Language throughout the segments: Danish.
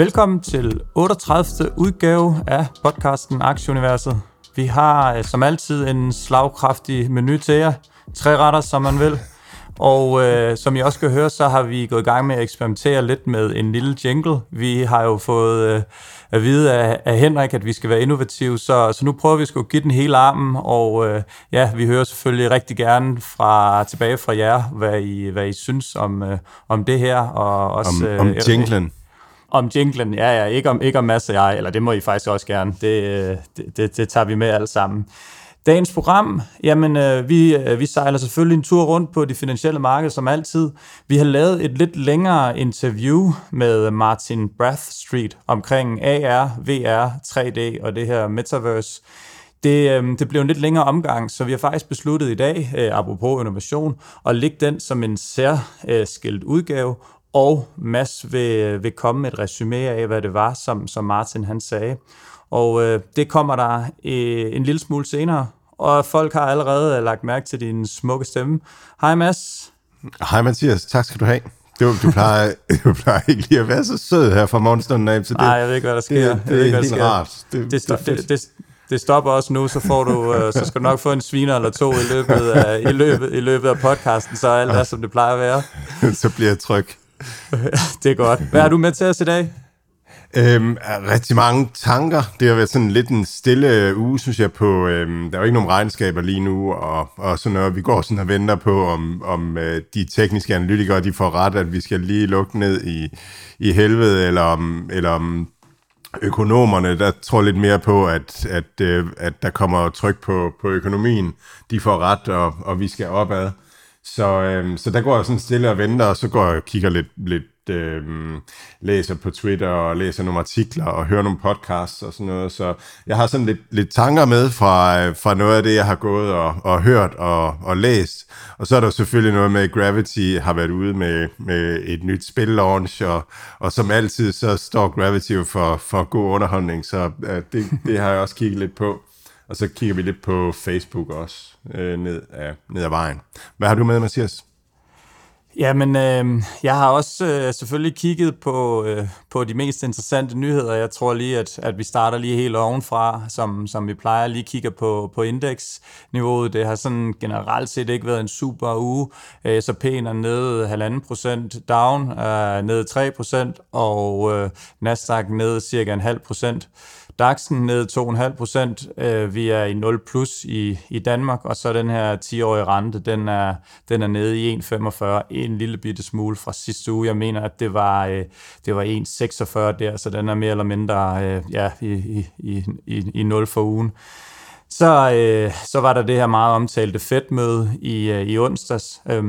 Velkommen til 38. udgave af podcasten Aktieuniverset. Vi har øh, som altid en slagkraftig menu til jer. Tre retter, som man vil. Og øh, som I også kan høre, så har vi gået i gang med at eksperimentere lidt med en lille jingle. Vi har jo fået øh, at vide af, af Henrik, at vi skal være innovative, så, så nu prøver vi at give den hele armen, og øh, ja, vi hører selvfølgelig rigtig gerne fra tilbage fra jer, hvad I, hvad I synes om, øh, om det her. Og også, om, om øh, jinglen. Om jinglen, ja, ja, ikke om, ikke om Mads og jeg, eller det må I faktisk også gerne. Det, øh, det, det, det tager vi med alle sammen. Dagens program, jamen øh, vi, øh, vi sejler selvfølgelig en tur rundt på de finansielle markeder som altid. Vi har lavet et lidt længere interview med Martin Brathstreet omkring AR, VR, 3D og det her metaverse. Det, øh, det blev en lidt længere omgang, så vi har faktisk besluttet i dag, øh, apropos innovation, at lægge den som en særskilt udgave, og Mads vil, vil komme med et resume af, hvad det var, som, som Martin han sagde. Og øh, det kommer der øh, en lille smule senere, og folk har allerede lagt mærke til din smukke stemme. Hej Mads. Hej Mathias, tak skal du have. Du, du, plejer, du plejer ikke lige at være så sød her fra morgenstunden af. Nej, jeg ved ikke, hvad der sker. Det, det, jeg ved ikke, hvad der sker. rart. Det, det, det, det, det, det stopper også nu, så får du, øh, så skal du nok få en sviner eller to i løbet af, i løbet, i løbet af podcasten, så alt er, som det plejer at være. så bliver jeg tryg. det er godt. Hvad har du med til os i dag? Øhm, rigtig mange tanker. Det har været sådan lidt en stille uge, synes jeg, på... Øhm, der er jo ikke nogen regnskaber lige nu, og, og sådan noget. Vi går sådan og venter på, om, om øh, de tekniske analytikere, de får ret, at vi skal lige lukke ned i, i helvede, eller om, eller om økonomerne, der tror lidt mere på, at, at, øh, at der kommer tryk på, på økonomien. De får ret, og, og vi skal opad. Så, øhm, så der går jeg sådan stille og venter, og så går jeg og kigger lidt, lidt øhm, læser på Twitter og læser nogle artikler og hører nogle podcasts og sådan noget. Så jeg har sådan lidt, lidt tanker med fra, øh, fra noget af det, jeg har gået og, og hørt og, og læst. Og så er der selvfølgelig noget med, at Gravity har været ude med, med et nyt spil-launch, og, og som altid, så står Gravity for, for god underholdning, så øh, det, det har jeg også kigget lidt på. Og så kigger vi lidt på Facebook også, øh, ned, af, ned ad vejen. Hvad har du med, Mathias? Jamen, øh, jeg har også øh, selvfølgelig kigget på, øh, på de mest interessante nyheder. Jeg tror lige, at, at vi starter lige helt ovenfra, som, som vi plejer. Lige kigger på, på indeksniveauet. Det har sådan generelt set ikke været en super uge. Øh, så pæn er nede 1,5 procent, down øh, ned 3 procent, og øh, Nasdaq ned cirka en halv procent. DAX'en ned 2,5 procent. Øh, vi er i 0 plus i, i Danmark, og så den her 10-årige rente, den er, den er nede i 1,45, en lille bitte smule fra sidste uge. Jeg mener, at det var, øh, det var 1,46 der, så den er mere eller mindre øh, ja, i, i, i, i, i 0 for ugen. Så, øh, så var der det her meget omtalte Fed-møde i, øh, i onsdags. Øh,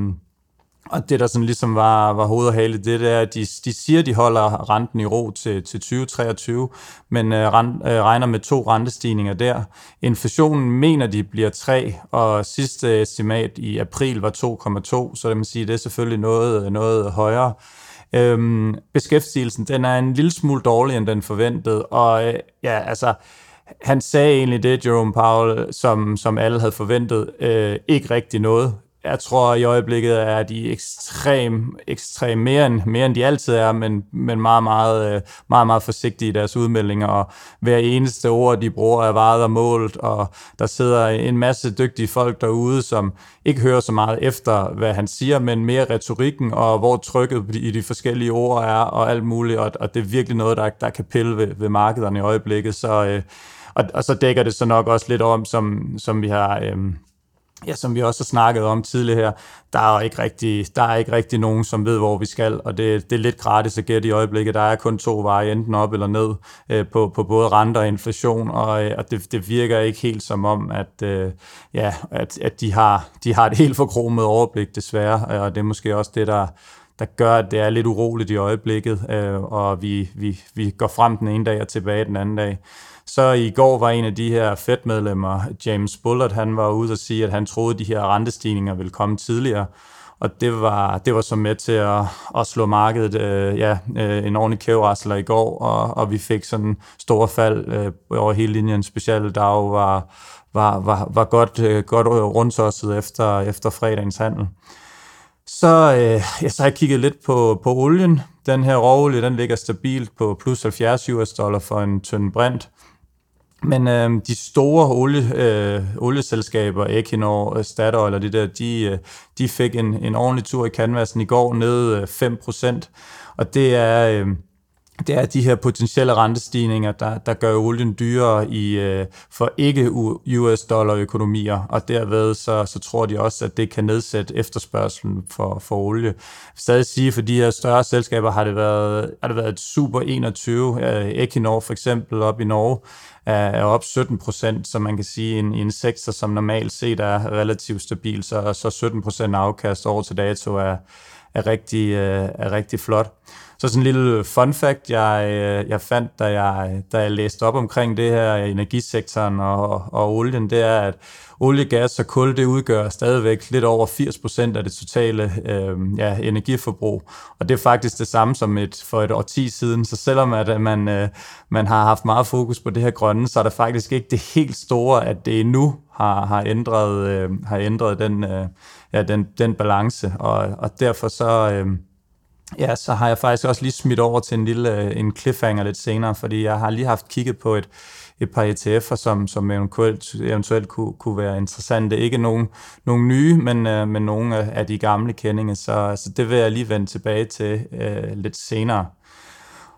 og det, der sådan ligesom var, var hoved og hale, det er, at de, de siger, de holder renten i ro til, til 2023, men øh, rent, øh, regner med to rentestigninger der. Inflationen mener, de bliver 3, og sidste estimat i april var 2,2, så det, man sige, det er selvfølgelig noget, noget højere. Øhm, beskæftigelsen, den er en lille smule dårligere, end den forventede, og øh, ja, altså, han sagde egentlig det, Jerome Powell, som, som alle havde forventet, øh, ikke rigtig noget jeg tror i øjeblikket er de ekstrem, ekstrem mere end, mere end de altid er, men, men meget, meget, øh, meget, meget forsigtige i deres udmeldinger, og hver eneste ord, de bruger, er varet og målt, og der sidder en masse dygtige folk derude, som ikke hører så meget efter, hvad han siger, men mere retorikken, og hvor trykket i de forskellige ord er, og alt muligt, og, og det er virkelig noget, der, der kan pille ved, ved markederne i øjeblikket, så... Øh, og, og så dækker det så nok også lidt om, som, som vi har... Øh, ja, som vi også har snakket om tidligere her, der er ikke rigtig, der er ikke rigtig nogen, som ved, hvor vi skal, og det, det er lidt gratis at gætte i øjeblikket. Der er kun to veje, enten op eller ned, øh, på, på både renter og inflation, og, øh, og det, det virker ikke helt som om, at, øh, ja, at, at de, har, de har et helt forkromet overblik, desværre, øh, og det er måske også det, der, der gør, at det er lidt uroligt i øjeblikket, øh, og vi, vi, vi går frem den ene dag og tilbage den anden dag. Så i går var en af de her Fed-medlemmer, James Bullard, han var ude og sige, at han troede, at de her rentestigninger ville komme tidligere, og det var, det var så med til at, at slå markedet øh, ja, øh, en ordentlig kævrasler i går, og, og vi fik sådan store fald øh, over hele linjen. Specielt dag var, var, var, var godt, øh, godt rundt efter, efter fredagens handel. Så, øh, ja, så har jeg kigget lidt på, på olien. Den her råolie, den ligger stabilt på plus 70 US dollar for en tynd brint. Men øh, de store olie, øh, olieselskaber, Equinor, øh, Statoil og det der, de, øh, de fik en, en ordentlig tur i canvasen i går, ned øh, 5%. Og det er... Øh, det er de her potentielle rentestigninger, der, der gør olien dyrere i, øh, for ikke US dollar økonomier, og derved så, så tror de også, at det kan nedsætte efterspørgselen for, for olie. Stadig sige, for de her større selskaber har det været, har det været et super 21. Øh, Equinor for eksempel op i Norge er, er op 17 procent, så man kan sige en, en sektor, som normalt set er relativt stabil, så, så 17 procent afkast over til dato er, er, rigtig, øh, er rigtig flot. Så sådan en lille øh, fun fact, jeg, øh, jeg fandt, da jeg, da jeg læste op omkring det her energisektoren og, og olien, det er, at olie, gas og kul, det udgør stadigvæk lidt over 80% af det totale øh, ja, energiforbrug. Og det er faktisk det samme som et, for et årti siden. Så selvom at øh, man, øh, man har haft meget fokus på det her grønne, så er det faktisk ikke det helt store, at det nu har, har ændret, øh, har ændret den, øh, ja, den, den balance. Og, og derfor så... Øh, Ja, så har jeg faktisk også lige smidt over til en lille øh, en cliffhanger lidt senere, fordi jeg har lige haft kigget på et, et par ETF'er, som, som eventuelt, eventuelt kunne, kunne være interessante. Ikke nogen, nogen nye, men, øh, men nogle af de gamle kendinger, så, så det vil jeg lige vende tilbage til uh, lidt senere.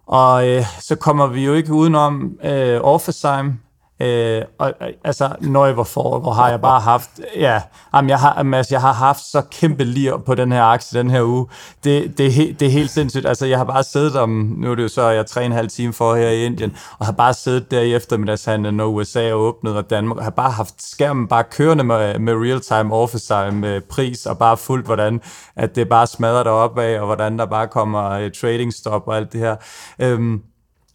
Og øh, så kommer vi jo ikke udenom øh, Orpheusheim, Øh, og, øh, altså, nøj, jeg var for, hvor har jeg bare haft, ja, jamen, jeg, har, jamen, altså, jeg har haft så kæmpe lir på den her aktie den her uge. Det, det, er he, det er helt sindssygt. Altså, jeg har bare siddet om, nu er det jo så, jeg er tre og en halv time for her i Indien, og har bare siddet der i eftermiddagshandlen, når USA er åbnet, og Danmark, og har bare haft skærmen bare kørende med, med real-time office med pris, og bare fuldt, hvordan at det bare smadrer derop af, og hvordan der bare kommer øh, trading stop og alt det her. Øhm,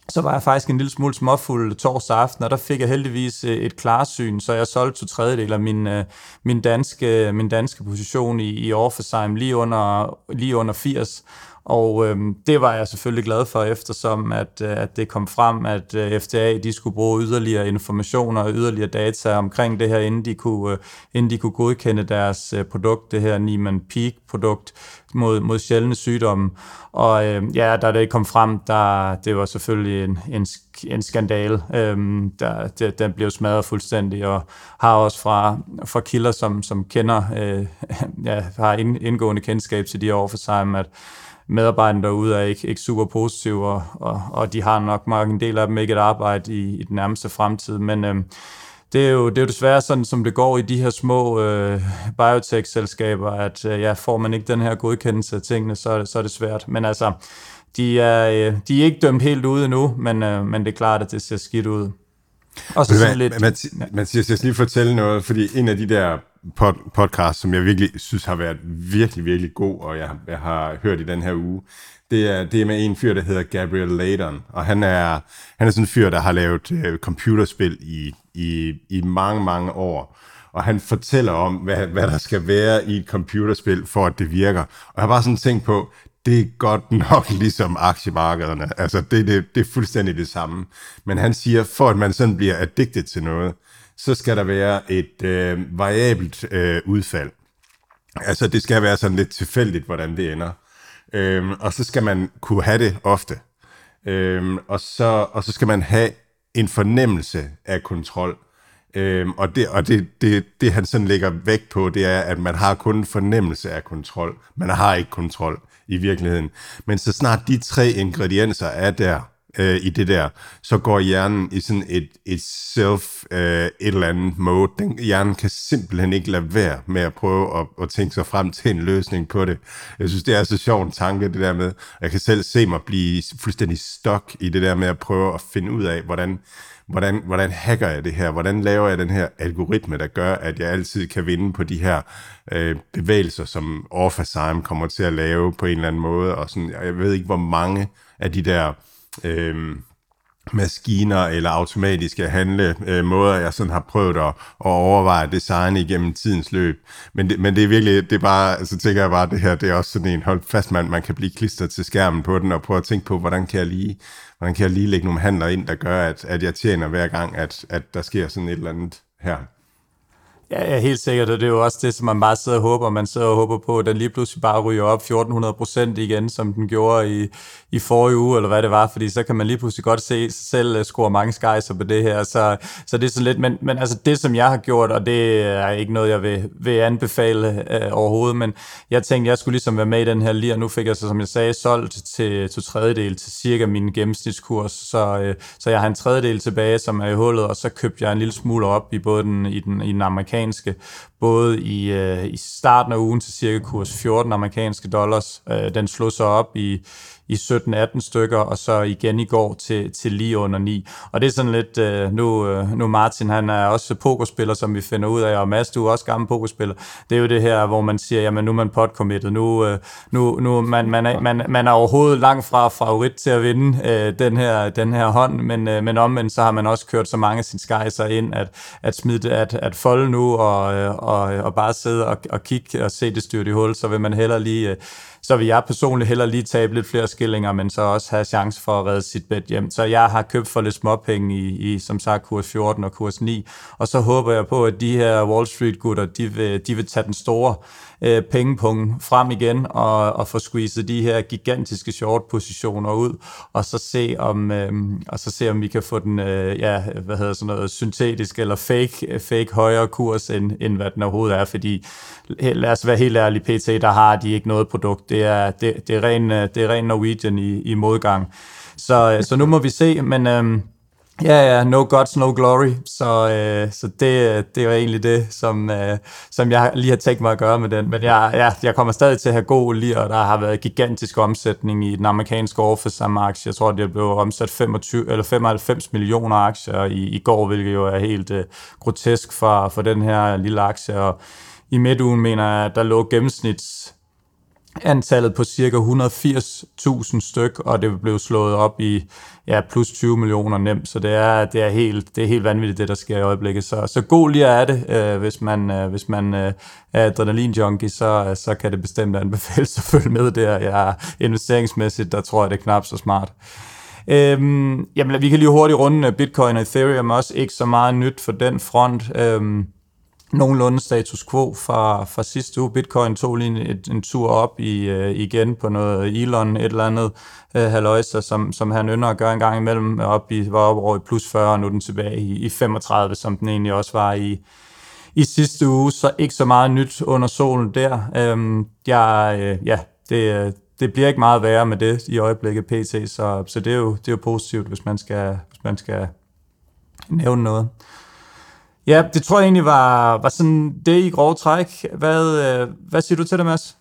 så var jeg faktisk en lille smule småfuld torsdag aften, og der fik jeg heldigvis øh, et klarsyn, så jeg solgte to tredjedel af min, øh, min, danske, øh, min danske position i, i Orfesheim lige under, lige under 80, og øhm, det var jeg selvfølgelig glad for, eftersom at, at det kom frem, at FDA de skulle bruge yderligere informationer og yderligere data omkring det her, inden de kunne, inden de kunne godkende deres produkt, det her Niemann Peak-produkt mod, mod sjældne sygdomme. Og øh, ja, da det kom frem, der, det var selvfølgelig en, en, en skandal. Øhm, der, det, den blev smadret fuldstændig, og har også fra, fra kilder, som, som kender, øh, ja, har indgående kendskab til de år for sig, at medarbejderne derude er ikke, ikke super positive, og, og, og de har nok mange en del af dem ikke et arbejde i, i den nærmeste fremtid. Men øh, det, er jo, det er jo desværre sådan, som det går i de her små øh, biotech-selskaber, at øh, ja, får man ikke den her godkendelse af tingene, så, så er det svært. Men altså, de er, øh, de er ikke dømt helt ude endnu, men, øh, men det er klart, at det ser skidt ud. Og så sådan lidt... Mathias, Mathias, jeg skal lige fortælle noget, fordi en af de der pod, podcast, som jeg virkelig synes har været virkelig, virkelig god, og jeg, jeg har hørt i den her uge, det er, det er med en fyr, der hedder Gabriel Ladon, og han er, han er sådan en fyr, der har lavet øh, computerspil i, i, i mange, mange år, og han fortæller om, hvad, hvad der skal være i et computerspil, for at det virker. Og jeg har bare sådan tænkt på, det er godt nok ligesom aktiemarkederne. Altså, det, det, det er fuldstændig det samme. Men han siger, for at man sådan bliver addicted til noget, så skal der være et øh, variabelt øh, udfald. Altså, det skal være sådan lidt tilfældigt, hvordan det ender. Øhm, og så skal man kunne have det ofte. Øhm, og, så, og så skal man have en fornemmelse af kontrol. Øhm, og det, og det, det, det, han sådan lægger vægt på, det er, at man har kun en fornemmelse af kontrol. Man har ikke kontrol i virkeligheden. Men så snart de tre ingredienser er der, øh, i det der, så går hjernen i sådan et, et self øh, et eller andet mode. Den, hjernen kan simpelthen ikke lade være med at prøve at, at tænke sig frem til en løsning på det. Jeg synes, det er så sjov en tanke, det der med, jeg kan selv se mig blive fuldstændig stok i det der med at prøve at finde ud af, hvordan, hvordan, hvordan hacker jeg det her? Hvordan laver jeg den her algoritme, der gør, at jeg altid kan vinde på de her øh, bevægelser, som Orphazyme kommer til at lave på en eller anden måde? Og sådan, jeg ved ikke, hvor mange af de der øh, maskiner eller automatiske handlemåder, øh, jeg sådan har prøvet at, at overveje at designe igennem tidens løb. Men det, men det er virkelig, det er bare, så altså tænker jeg bare, det her, det er også sådan en hold fast, man, man kan blive klistret til skærmen på den, og prøve at tænke på, hvordan kan jeg lige, hvordan kan jeg lige lægge nogle handler ind, der gør, at, at jeg tjener hver gang, at, at der sker sådan et eller andet her. Ja, ja, helt sikkert, og det er jo også det, som man bare sidder og håber. Man sidder og håber på, at den lige pludselig bare ryger op 1400 procent igen, som den gjorde i, i forrige uge, eller hvad det var, fordi så kan man lige pludselig godt se sig selv øh, score mange skejser på det her. Så, så det er sådan lidt, men, men altså det, som jeg har gjort, og det er ikke noget, jeg vil, vil anbefale øh, overhovedet, men jeg tænkte, jeg skulle ligesom være med i den her lige, og nu fik jeg så, som jeg sagde, solgt til to tredjedel til cirka min gennemsnitskurs, så, øh, så jeg har en tredjedel tilbage, som er i hullet, og så købte jeg en lille smule op i både den, i den, i den amerikanske amerikanske, både i, øh, i starten af ugen til cirka kurs 14 amerikanske dollars. Øh, den slog sig op i, i 17-18 stykker, og så igen i går til, til lige under 9. Og det er sådan lidt, øh, nu, øh, nu Martin, han er også pokerspiller, som vi finder ud af, og Mads, du er også gammel pokerspiller. Det er jo det her, hvor man siger, jamen nu er man potcommitted, nu, øh, nu, nu man, man, er, man, man er overhovedet langt fra favorit til at vinde øh, den, her, den her hånd, men, øh, men omvendt så har man også kørt så mange af sine skejser ind, at, at smide, at, at folde nu, og, øh, og, og bare sidde og, og kigge og se det styrt i hul, så vil man heller lige øh, så vil jeg personligt hellere lige tabe lidt flere skillinger, men så også have chance for at redde sit bet hjem. Så jeg har købt for lidt småpenge i, i som sagt, kurs 14 og kurs 9, og så håber jeg på, at de her Wall Street-gutter, de vil, de vil tage den store øh, pengepunkt frem igen og, og få squeezet de her gigantiske short-positioner ud, og så se om, øh, og så se om vi kan få den, øh, ja, hvad hedder sådan noget, syntetisk eller fake, fake højere kurs, end, end hvad den overhovedet er, fordi lad os være helt ærlige, PT, der har de ikke noget produkt. Det er, det, det er, ren, øh, det er ren Norwegian i, i modgang. Så, øh, så nu må vi se, men... Øh, Ja, ja, no gods, no glory. Så, øh, så det, det er egentlig det, som, øh, som jeg lige har tænkt mig at gøre med den. Men jeg, ja, jeg kommer stadig til at have god lige, og der har været gigantisk omsætning i den amerikanske office samme aktie. Jeg tror, det er blevet omsat 25, eller 95 millioner aktier i, i går, hvilket jo er helt øh, grotesk for, for den her lille aktie. Og i midtugen mener jeg, at der lå gennemsnits antallet på cirka 180.000 styk, og det blev slået op i ja, plus 20 millioner nemt, så det er, det er, helt, det er helt vanvittigt, det der sker i øjeblikket. Så, så god lige er det, øh, hvis man, øh, hvis man øh, er adrenalin-junkie, så, øh, så kan det bestemt anbefales at følge med der. Ja, investeringsmæssigt, der tror jeg, det er knap så smart. Øhm, jamen, vi kan lige hurtigt runde Bitcoin og Ethereum, også ikke så meget nyt for den front. Øhm, nogenlunde status quo fra, fra sidste uge. Bitcoin tog lige en, en tur op i, øh, igen på noget Elon, et eller andet øh, haløjse, som, som han ynder at gøre en gang imellem, op i, var op over i plus 40, og nu er den tilbage i, i 35, som den egentlig også var i, i sidste uge, så ikke så meget nyt under solen der. Øhm, jeg, øh, ja, det, det bliver ikke meget værre med det i øjeblikket PT, så, så det, er jo, det er jo positivt, hvis man skal, hvis man skal nævne noget. Ja, det tror jeg egentlig var, var sådan det i grove træk. Hvad, øh, hvad siger du til det, Mads?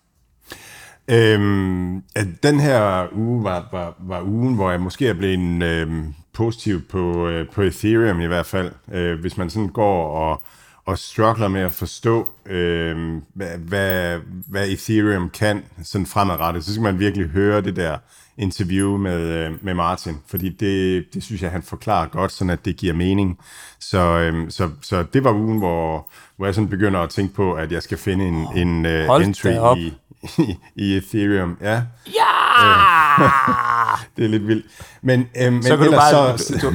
Øhm, at den her uge var, var, var ugen, hvor jeg måske er blevet øhm, positiv på, øh, på Ethereum i hvert fald. Øh, hvis man sådan går og, og struggler med at forstå, øh, hvad, hvad, hvad Ethereum kan sådan fremadrettet, så skal man virkelig høre det der interview med, øh, med Martin, fordi det, det synes jeg, han forklarer godt, sådan at det giver mening. Så, øhm, så, så det var ugen, hvor, hvor jeg sådan begynder at tænke på, at jeg skal finde en, en uh, entry i, i, i Ethereum. Ja! Ja! det er lidt vildt. Men, øhm, men så kan ellers du bare, så... Du,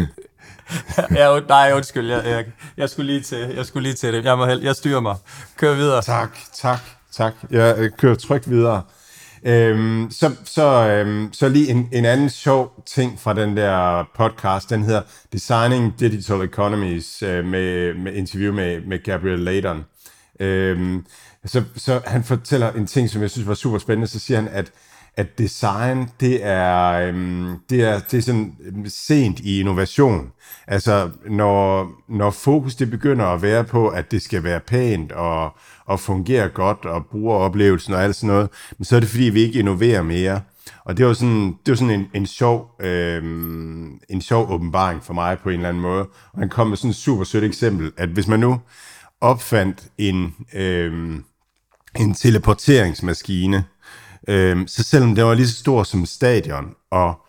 ja, nej, undskyld, jeg, jeg, jeg, skulle lige til, jeg skulle lige til det. Jeg, må, jeg styrer mig. Kør videre. Tak, tak, tak. Jeg kører trygt videre. Øhm, så, så, øhm, så lige en, en anden sjov ting fra den der podcast, den hedder Designing Digital Economies øh, med, med interview med, med Gabriel Layton. Øhm, så, så han fortæller en ting, som jeg synes var super spændende, så siger han, at at design, det er, øhm, det er, det er sådan øhm, sent i innovation. Altså, når, når fokus det begynder at være på, at det skal være pænt og, og fungere godt og bruge oplevelsen og alt sådan noget, men så er det fordi, vi ikke innoverer mere. Og det var sådan, det var sådan en, en, sjov, øh, en sjov åbenbaring for mig på en eller anden måde. Og han kom med sådan et super sødt eksempel, at hvis man nu opfandt en, øh, en teleporteringsmaskine, Øh, så selvom det var lige så stor som stadion, og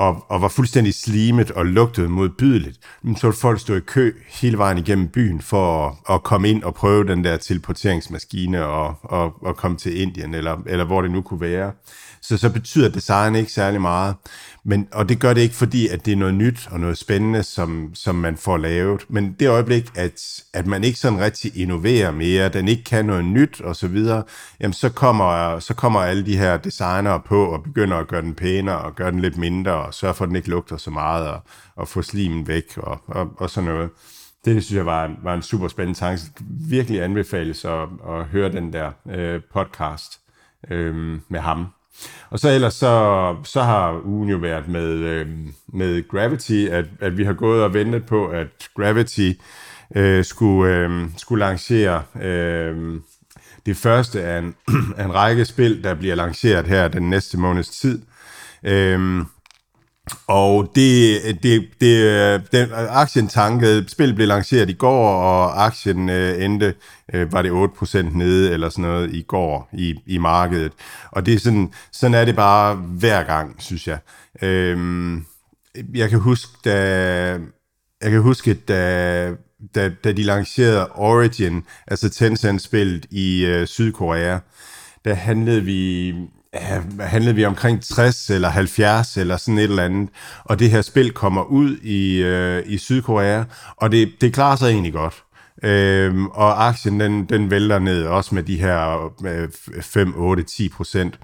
og, og var fuldstændig slimet og lugtede modbydeligt, så ville folk stå i kø hele vejen igennem byen for at, at komme ind og prøve den der teleporteringsmaskine og, og, og komme til Indien, eller, eller hvor det nu kunne være. Så så betyder design ikke særlig meget. Men, og det gør det ikke, fordi at det er noget nyt og noget spændende, som, som man får lavet. Men det øjeblik, at, at man ikke sådan rigtig innoverer mere, den ikke kan noget nyt og så videre, jamen så kommer, så kommer alle de her designere på og begynder at gøre den pænere og gøre den lidt mindre og sørge for, at den ikke lugter så meget og, og få slimen væk og, og, og sådan noget. Det synes jeg var, en, var en super spændende tanke. Virkelig anbefales at, at høre den der øh, podcast øh, med ham. Og så ellers så, så har ugen jo været med, øh, med Gravity, at, at vi har gået og ventet på, at Gravity øh, skulle, øh, skulle lancere øh, det første af en, af en række spil, der bliver lanceret her den næste måneds tid. Øh, og det, det, det, den aktien tankede, spillet blev lanceret i går, og aktien øh, endte, øh, var det 8% nede eller sådan noget i går i, i markedet. Og det er sådan, sådan er det bare hver gang, synes jeg. Øhm, jeg kan huske, da, jeg kan huske, da, da, da de lancerede Origin, altså Tencent-spillet i øh, Sydkorea, der handlede vi handlede vi omkring 60 eller 70 eller sådan et eller andet, og det her spil kommer ud i, øh, i Sydkorea, og det, det klarer sig egentlig godt. Øhm, og aktien den, den vælter ned også med de her øh, 5, 8, 10 procent.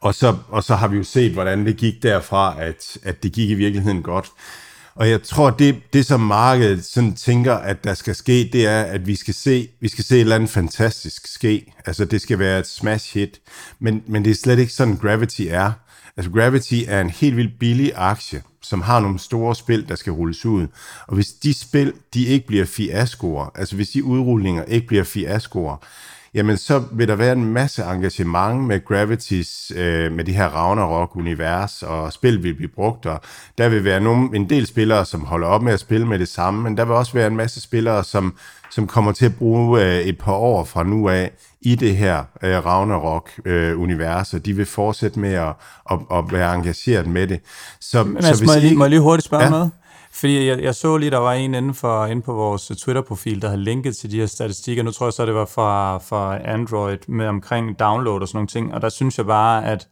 Og så, og så har vi jo set, hvordan det gik derfra, at, at det gik i virkeligheden godt. Og jeg tror, det, det som markedet sådan tænker, at der skal ske, det er, at vi skal se, vi skal se et eller andet fantastisk ske. Altså, det skal være et smash hit. Men, men det er slet ikke sådan, Gravity er. Altså, Gravity er en helt vildt billig aktie, som har nogle store spil, der skal rulles ud. Og hvis de spil, de ikke bliver fiaskoer, altså hvis de udrullinger ikke bliver fiaskoer, jamen så vil der være en masse engagement med Gravities, øh, med det her Ragnarok-univers, og spil vil blive brugt, og der vil være nogle, en del spillere, som holder op med at spille med det samme, men der vil også være en masse spillere, som, som kommer til at bruge øh, et par år fra nu af i det her øh, Ragnarok-univers, øh, og de vil fortsætte med at, at, at være engageret med det. Så, men, så altså, hvis må, jeg lige, må jeg lige hurtigt spørge ja? noget? Fordi jeg, jeg så lige, der var en inde, for, inde på vores Twitter-profil, der havde linket til de her statistikker. Nu tror jeg så, det var fra, fra Android med omkring download og sådan nogle ting. Og der synes jeg bare, at,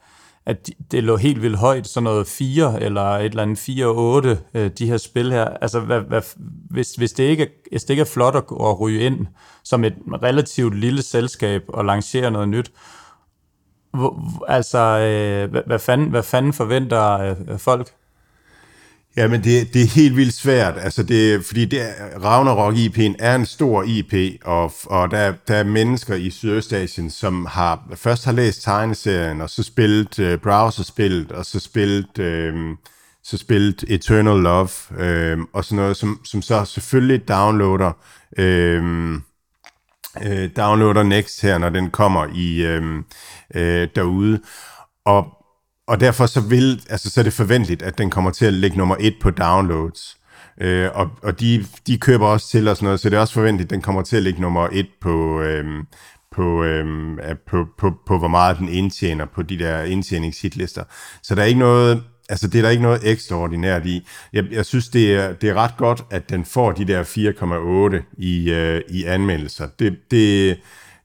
at det lå helt vildt højt, sådan noget 4 eller et eller andet 4-8, øh, de her spil her. Altså, hvad, hvad, hvis, hvis, det ikke, hvis det ikke er flot at, at ryge ind som et relativt lille selskab og lancere noget nyt, hvor, altså, øh, hvad, hvad, fanden, hvad fanden forventer øh, folk? Ja, men det, det er helt vildt svært, altså det, fordi det, Ragnarok IP'en er en stor IP, og, og der, der er mennesker i Sydøstasien, som har først har læst tegneserien, og så spillet uh, browserspillet, og så spillet, øh, så spillet Eternal Love, øh, og sådan noget, som, som så selvfølgelig downloader, øh, uh, downloader Next her, når den kommer i øh, øh, derude. Og og derfor så vil, altså så er det forventeligt, at den kommer til at ligge nummer et på downloads. Øh, og og de, de køber også til og sådan noget, så det er også forventeligt, at den kommer til at ligge nummer et på, øh, på, øhm, på, på, på, hvor meget den indtjener på de der indtjeningshitlister. Så der er ikke noget, altså det er der ikke noget ekstraordinært i. Jeg, jeg synes, det er, det er ret godt, at den får de der 4,8 i, øh, i anmeldelser. Det, det,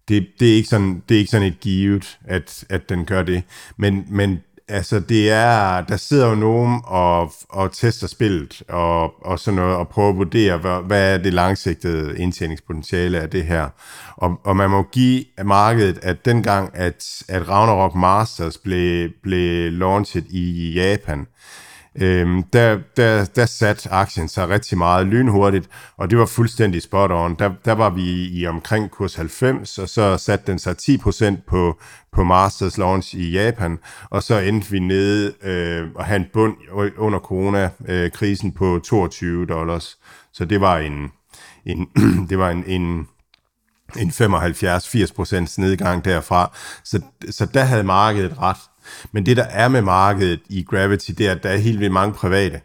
det, det, er ikke sådan, det er ikke sådan et givet, at, at den gør det. Men, men altså det er, der sidder jo nogen og, og tester spillet og, og sådan noget, og prøver at vurdere, hvad, hvad er det langsigtede indtjeningspotentiale af det her. Og, og man må give markedet, at dengang, at, at Ragnarok Masters blev, blev launchet i Japan, øh, der, der, der satte aktien sig rigtig meget lynhurtigt, og det var fuldstændig spot on. Der, der var vi i omkring kurs 90, og så satte den sig 10% på, på Masters launch i Japan, og så endte vi nede øh, og havde en bund under coronakrisen øh, på 22 dollars. Så det var en, en det var en, en en 75-80% nedgang derfra. Så, så der havde markedet ret. Men det, der er med markedet i Gravity, det er, at der er helt vildt mange private.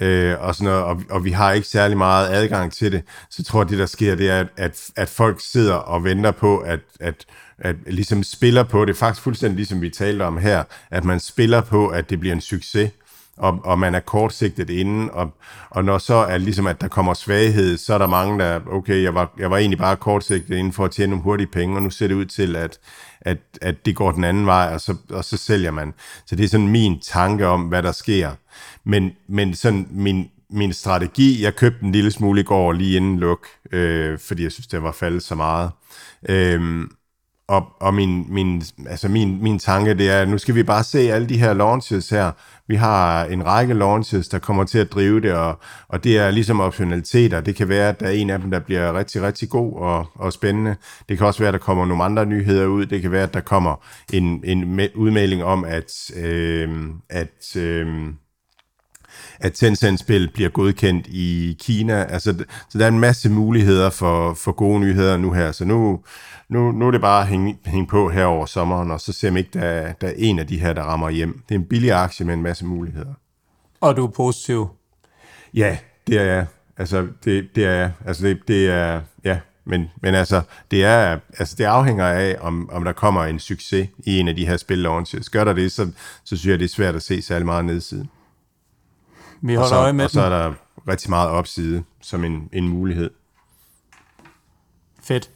Øh, og, sådan noget, og, og vi har ikke særlig meget adgang til det. Så jeg tror, at det, der sker, det er, at, at, at folk sidder og venter på, at, at, at ligesom spiller på det. Faktisk fuldstændig ligesom vi talte om her, at man spiller på, at det bliver en succes og, og man er kortsigtet inden, og, og når så er ligesom, at der kommer svaghed, så er der mange, der, okay, jeg var, jeg var egentlig bare kortsigtet inden for at tjene nogle hurtige penge, og nu ser det ud til, at, at, at det går den anden vej, og så, og så sælger man. Så det er sådan min tanke om, hvad der sker. Men, men sådan min, min strategi, jeg købte en lille smule i går lige inden luk, øh, fordi jeg synes, det var faldet så meget. Øh, og, og min, min, altså min, min tanke, det er, at nu skal vi bare se alle de her launches her. Vi har en række launches, der kommer til at drive det, og, og det er ligesom optionaliteter. Det kan være, at der er en af dem, der bliver rigtig, rigtig god og, og spændende. Det kan også være, at der kommer nogle andre nyheder ud. Det kan være, at der kommer en, en udmelding om, at, øh, at øh, at Tencent-spil bliver godkendt i Kina. Altså, så der er en masse muligheder for, for gode nyheder nu her. Så nu, nu, nu er det bare at hænge, hænge på her over sommeren, og så ser vi ikke, der, der er en af de her, der rammer hjem. Det er en billig aktie med en masse muligheder. Og du er positiv? Ja, det er jeg. Altså, det, det er Altså, det, det er... Ja, men, men altså, det, er, altså, det afhænger af, om, om der kommer en succes i en af de her spil launches. Gør der det, så, så synes jeg, det er svært at se særlig meget nedsiden. Vi holder og så, øje med Og så er der rigtig meget opside som en, en mulighed. Fedt.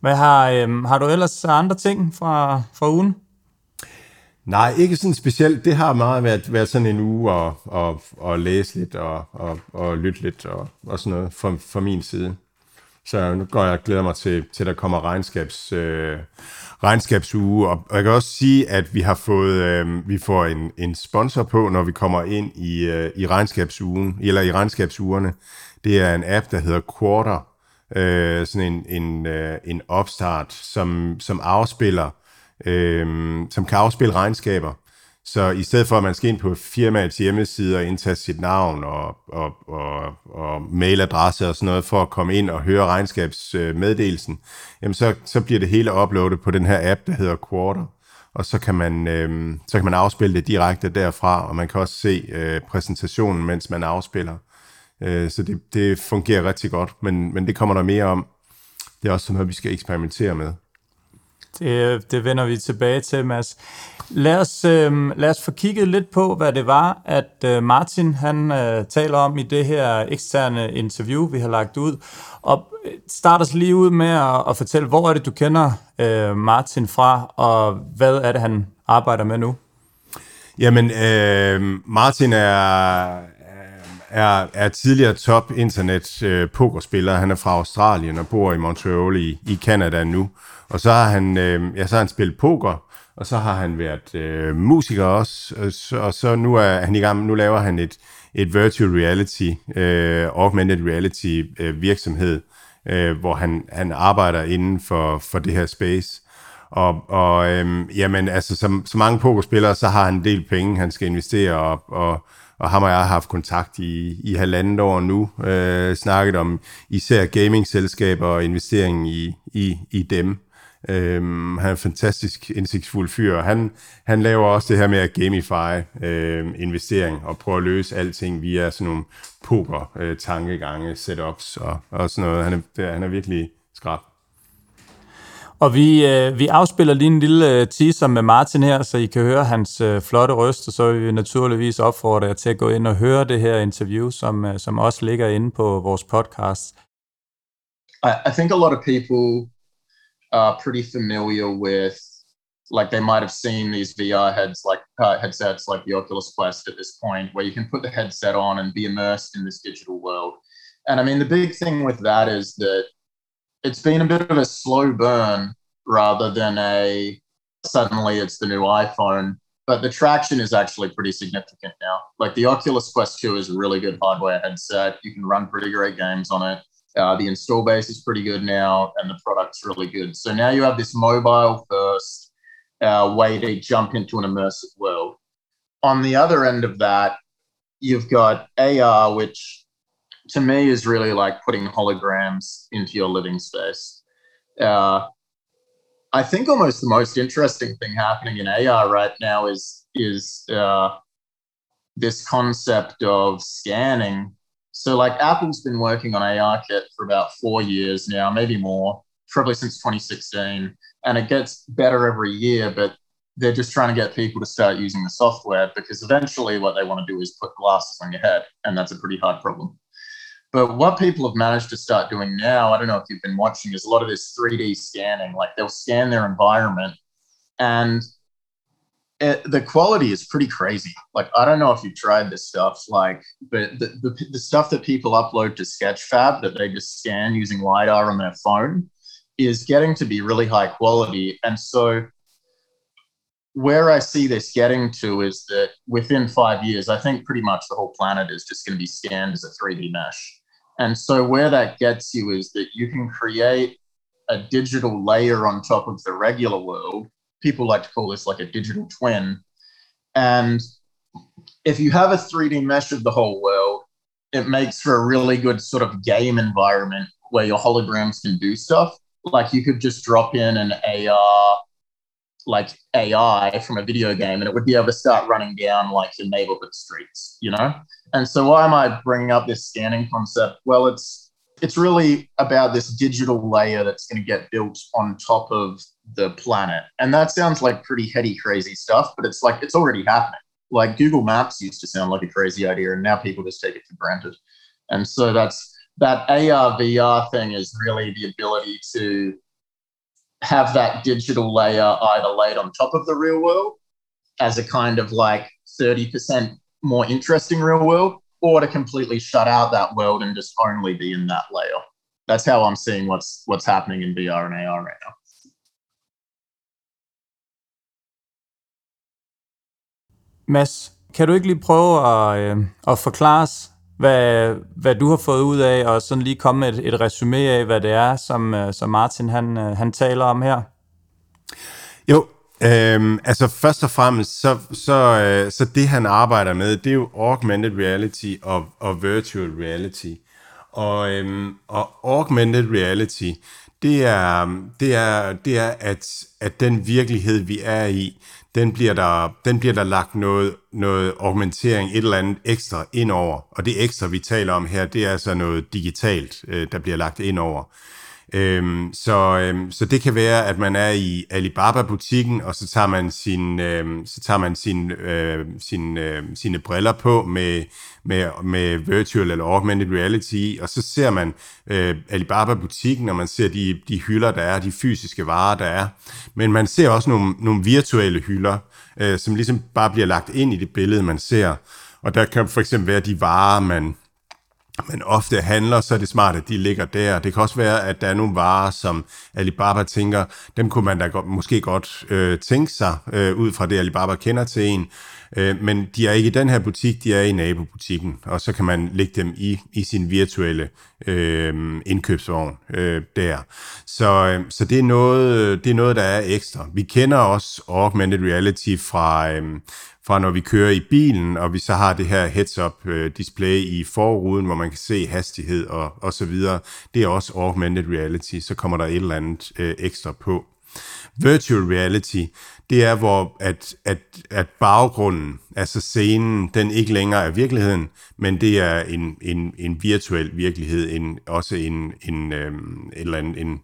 Hvad har, øhm, har du ellers andre ting fra, fra ugen? Nej, ikke sådan specielt. Det har meget været, været sådan en uge at, at, at læse lidt og, og, og lytte lidt og, og sådan noget fra, fra min side. Så nu går jeg og glæder mig til, til der kommer regnskabs, øh, regnskabsuge. Og, jeg kan også sige, at vi har fået øh, vi får en, en sponsor på, når vi kommer ind i, øh, i regnskabsugen, eller i regnskabsugerne. Det er en app, der hedder Quarter. Øh, sådan en, en, øh, en opstart, som, som afspiller, øh, som kan afspille regnskaber. Så i stedet for, at man skal ind på firmaets hjemmeside og indtaste sit navn og, og, og, og mailadresse og sådan noget, for at komme ind og høre regnskabsmeddelelsen, jamen så, så bliver det hele uploadet på den her app, der hedder Quarter. Og så kan man, øh, så kan man afspille det direkte derfra, og man kan også se øh, præsentationen, mens man afspiller. Øh, så det, det fungerer rigtig godt, men, men det kommer der mere om. Det er også sådan noget, vi skal eksperimentere med. Det, det vender vi tilbage til, Mads. Lad os, øh, lad os få kigget lidt på, hvad det var, at øh, Martin han øh, taler om i det her eksterne interview, vi har lagt ud. Og øh, start starter os lige ud med at, at fortælle, hvor er det, du kender øh, Martin fra, og hvad er det, han arbejder med nu? Jamen, øh, Martin er, er, er tidligere top internet øh, pokerspiller. Han er fra Australien og bor i Montreal i, i Canada nu. Og så har han, øh, ja, så har han spillet poker, og så har han været øh, musiker også, og så, og så nu er han i gang, nu laver han et, et virtual reality, øh, augmented reality øh, virksomhed, øh, hvor han, han arbejder inden for, for det her space. Og, og øhm, jamen, altså, som, så mange pokerspillere, så har han en del penge, han skal investere, og, og, og ham og jeg har haft kontakt i, i halvandet år nu, øh, snakket om især gaming-selskaber og investering i, i, i dem. Øhm, han er en fantastisk indsigtsfuld fyr, og han, han laver også det her med at gamify øh, investering og prøve at løse alting via sådan nogle poker-tankegange, øh, setups og, og sådan noget. Han er, han er virkelig skrab. Og vi, øh, vi afspiller lige en lille øh, teaser med Martin her, så I kan høre hans øh, flotte røst, og så vil vi naturligvis opfordre jer til at gå ind og høre det her interview, som, øh, som også ligger inde på vores podcast. I, I think a lot of people are pretty familiar with like they might have seen these VR heads like uh, headsets like the Oculus Quest at this point where you can put the headset on and be immersed in this digital world. And I mean the big thing with that is that it's been a bit of a slow burn rather than a suddenly it's the new iPhone. but the traction is actually pretty significant now. Like the Oculus Quest 2 is a really good hardware headset. You can run pretty great games on it. Uh, the install base is pretty good now, and the product's really good. So now you have this mobile first uh, way to jump into an immersive world. On the other end of that, you've got AR, which to me is really like putting holograms into your living space. Uh, I think almost the most interesting thing happening in AR right now is is uh, this concept of scanning. So, like Apple's been working on ARKit for about four years now, maybe more, probably since 2016, and it gets better every year. But they're just trying to get people to start using the software because eventually, what they want to do is put glasses on your head, and that's a pretty hard problem. But what people have managed to start doing now, I don't know if you've been watching, is a lot of this 3D scanning. Like they'll scan their environment and it, the quality is pretty crazy. Like, I don't know if you've tried this stuff, like, but the, the, the stuff that people upload to Sketchfab that they just scan using LiDAR on their phone is getting to be really high quality. And so, where I see this getting to is that within five years, I think pretty much the whole planet is just going to be scanned as a 3D mesh. And so where that gets you is that you can create a digital layer on top of the regular world. People like to call this like a digital twin. And if you have a 3D mesh of the whole world, it makes for a really good sort of game environment where your holograms can do stuff. Like you could just drop in an AR like AI from a video game and it would be able to start running down like your neighborhood streets, you know? And so why am I bringing up this scanning concept? Well, it's it's really about this digital layer that's going to get built on top of the planet. And that sounds like pretty heady, crazy stuff, but it's like it's already happening. Like Google Maps used to sound like a crazy idea, and now people just take it for granted. And so that's that AR VR thing is really the ability to have that digital layer either laid on top of the real world as a kind of like 30% more interesting real world or to completely shut out that world and just only be in that layer. That's how I'm seeing what's what's happening in VR and AR right now. Mads, kan du ikke lige prøve at, øh, at forklare os, hvad, hvad du har fået ud af, og sådan lige komme med et, et resume af, hvad det er, som, øh, som Martin han, øh, han taler om her? Jo, øhm, altså først og fremmest, så, så, øh, så det han arbejder med, det er jo augmented reality og, og virtual reality. Og, øhm, og augmented reality, det er, det er, det er at, at den virkelighed, vi er i, den bliver der, den bliver der lagt noget, noget augmentering, et eller andet ekstra ind over. Og det ekstra, vi taler om her, det er altså noget digitalt, øh, der bliver lagt ind over. Øhm, så, øhm, så det kan være, at man er i Alibaba-butikken, og så tager man, sin, øhm, så tager man sin, øh, sin, øh, sine briller på med, med, med virtual eller augmented reality, og så ser man øh, Alibaba-butikken, og man ser de, de hylder, der er, de fysiske varer, der er. Men man ser også nogle, nogle virtuelle hylder, øh, som ligesom bare bliver lagt ind i det billede, man ser. Og der kan for eksempel være de varer, man men ofte handler, så er det smart, at de ligger der. Det kan også være, at der er nogle varer, som Alibaba tænker, dem kunne man da godt, måske godt øh, tænke sig, øh, ud fra det Alibaba kender til en. Øh, men de er ikke i den her butik, de er i nabobutikken, og så kan man lægge dem i, i sin virtuelle øh, indkøbsvogn øh, der. Så, øh, så det, er noget, det er noget, der er ekstra. Vi kender også augmented reality fra, øh, fra når vi kører i bilen, og vi så har det her heads-up-display øh, i forruden, hvor man kan se hastighed og, og så videre. Det er også augmented reality, så kommer der et eller andet øh, ekstra på. Virtual reality, det er, hvor at, at, at baggrunden, altså scenen, den ikke længere er virkeligheden, men det er en, en, en virtuel virkelighed, en, også en, en, øhm, et eller andet, en,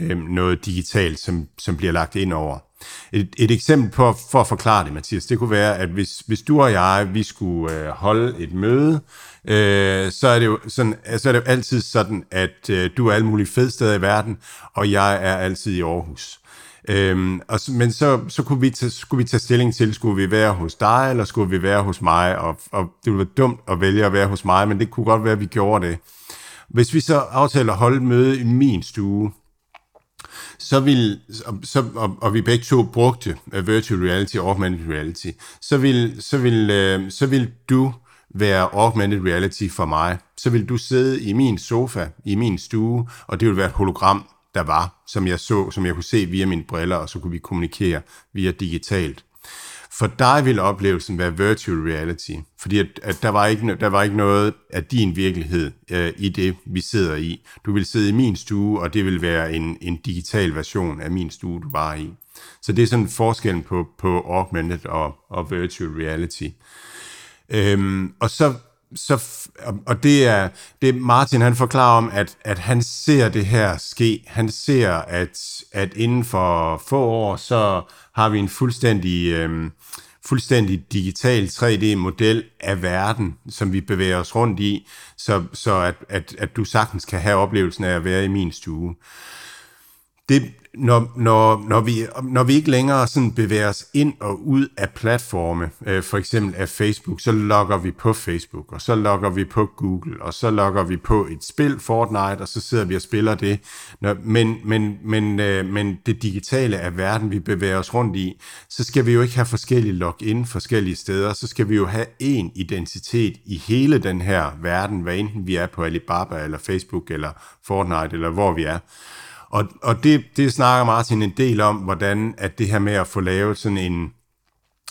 øhm, noget digitalt, som, som bliver lagt ind over. Et, et eksempel på, for at forklare det, Mathias, det kunne være, at hvis, hvis du og jeg, vi skulle øh, holde et møde, øh, så, er det jo sådan, så er det jo altid sådan, at øh, du er alle mulige fede steder i verden, og jeg er altid i Aarhus. Øhm, og, men så, så kunne vi, tage, skulle vi tage stilling til, skulle vi være hos dig, eller skulle vi være hos mig, og, og det ville være dumt at vælge at være hos mig, men det kunne godt være, at vi gjorde det. Hvis vi så aftaler at holde et møde i min stue, så vil, så, og, og vi begge to brugte uh, virtual reality og augmented reality, så vil, så vil, uh, så vil du være augmented reality for mig. Så vil du sidde i min sofa, i min stue, og det vil være et hologram, der var, som jeg så, som jeg kunne se via mine briller, og så kunne vi kommunikere via digitalt. For dig ville oplevelsen være virtual reality, fordi at, at der, var ikke, der var ikke noget af din virkelighed øh, i det, vi sidder i. Du vil sidde i min stue, og det vil være en, en digital version af min stue, du var i. Så det er sådan forskellen på, på augmented og, og virtual reality. Øhm, og så så, og det er, det Martin, han forklarer om, at, at han ser det her ske. Han ser, at, at inden for få år, så har vi en fuldstændig, øh, fuldstændig digital 3D-model af verden, som vi bevæger os rundt i, så, så at, at, at du sagtens kan have oplevelsen af at være i min stue. Det, når, når, når, vi, når vi ikke længere sådan bevæger os ind og ud af platforme, øh, for eksempel af Facebook, så logger vi på Facebook, og så logger vi på Google, og så logger vi på et spil, Fortnite, og så sidder vi og spiller det. Når, men, men, men, øh, men det digitale af verden, vi bevæger os rundt i, så skal vi jo ikke have forskellige login forskellige steder, så skal vi jo have én identitet i hele den her verden, hvad enten vi er på Alibaba, eller Facebook, eller Fortnite, eller hvor vi er. Og, og det, det snakker Martin en del om, hvordan at det her med at få lavet sådan en,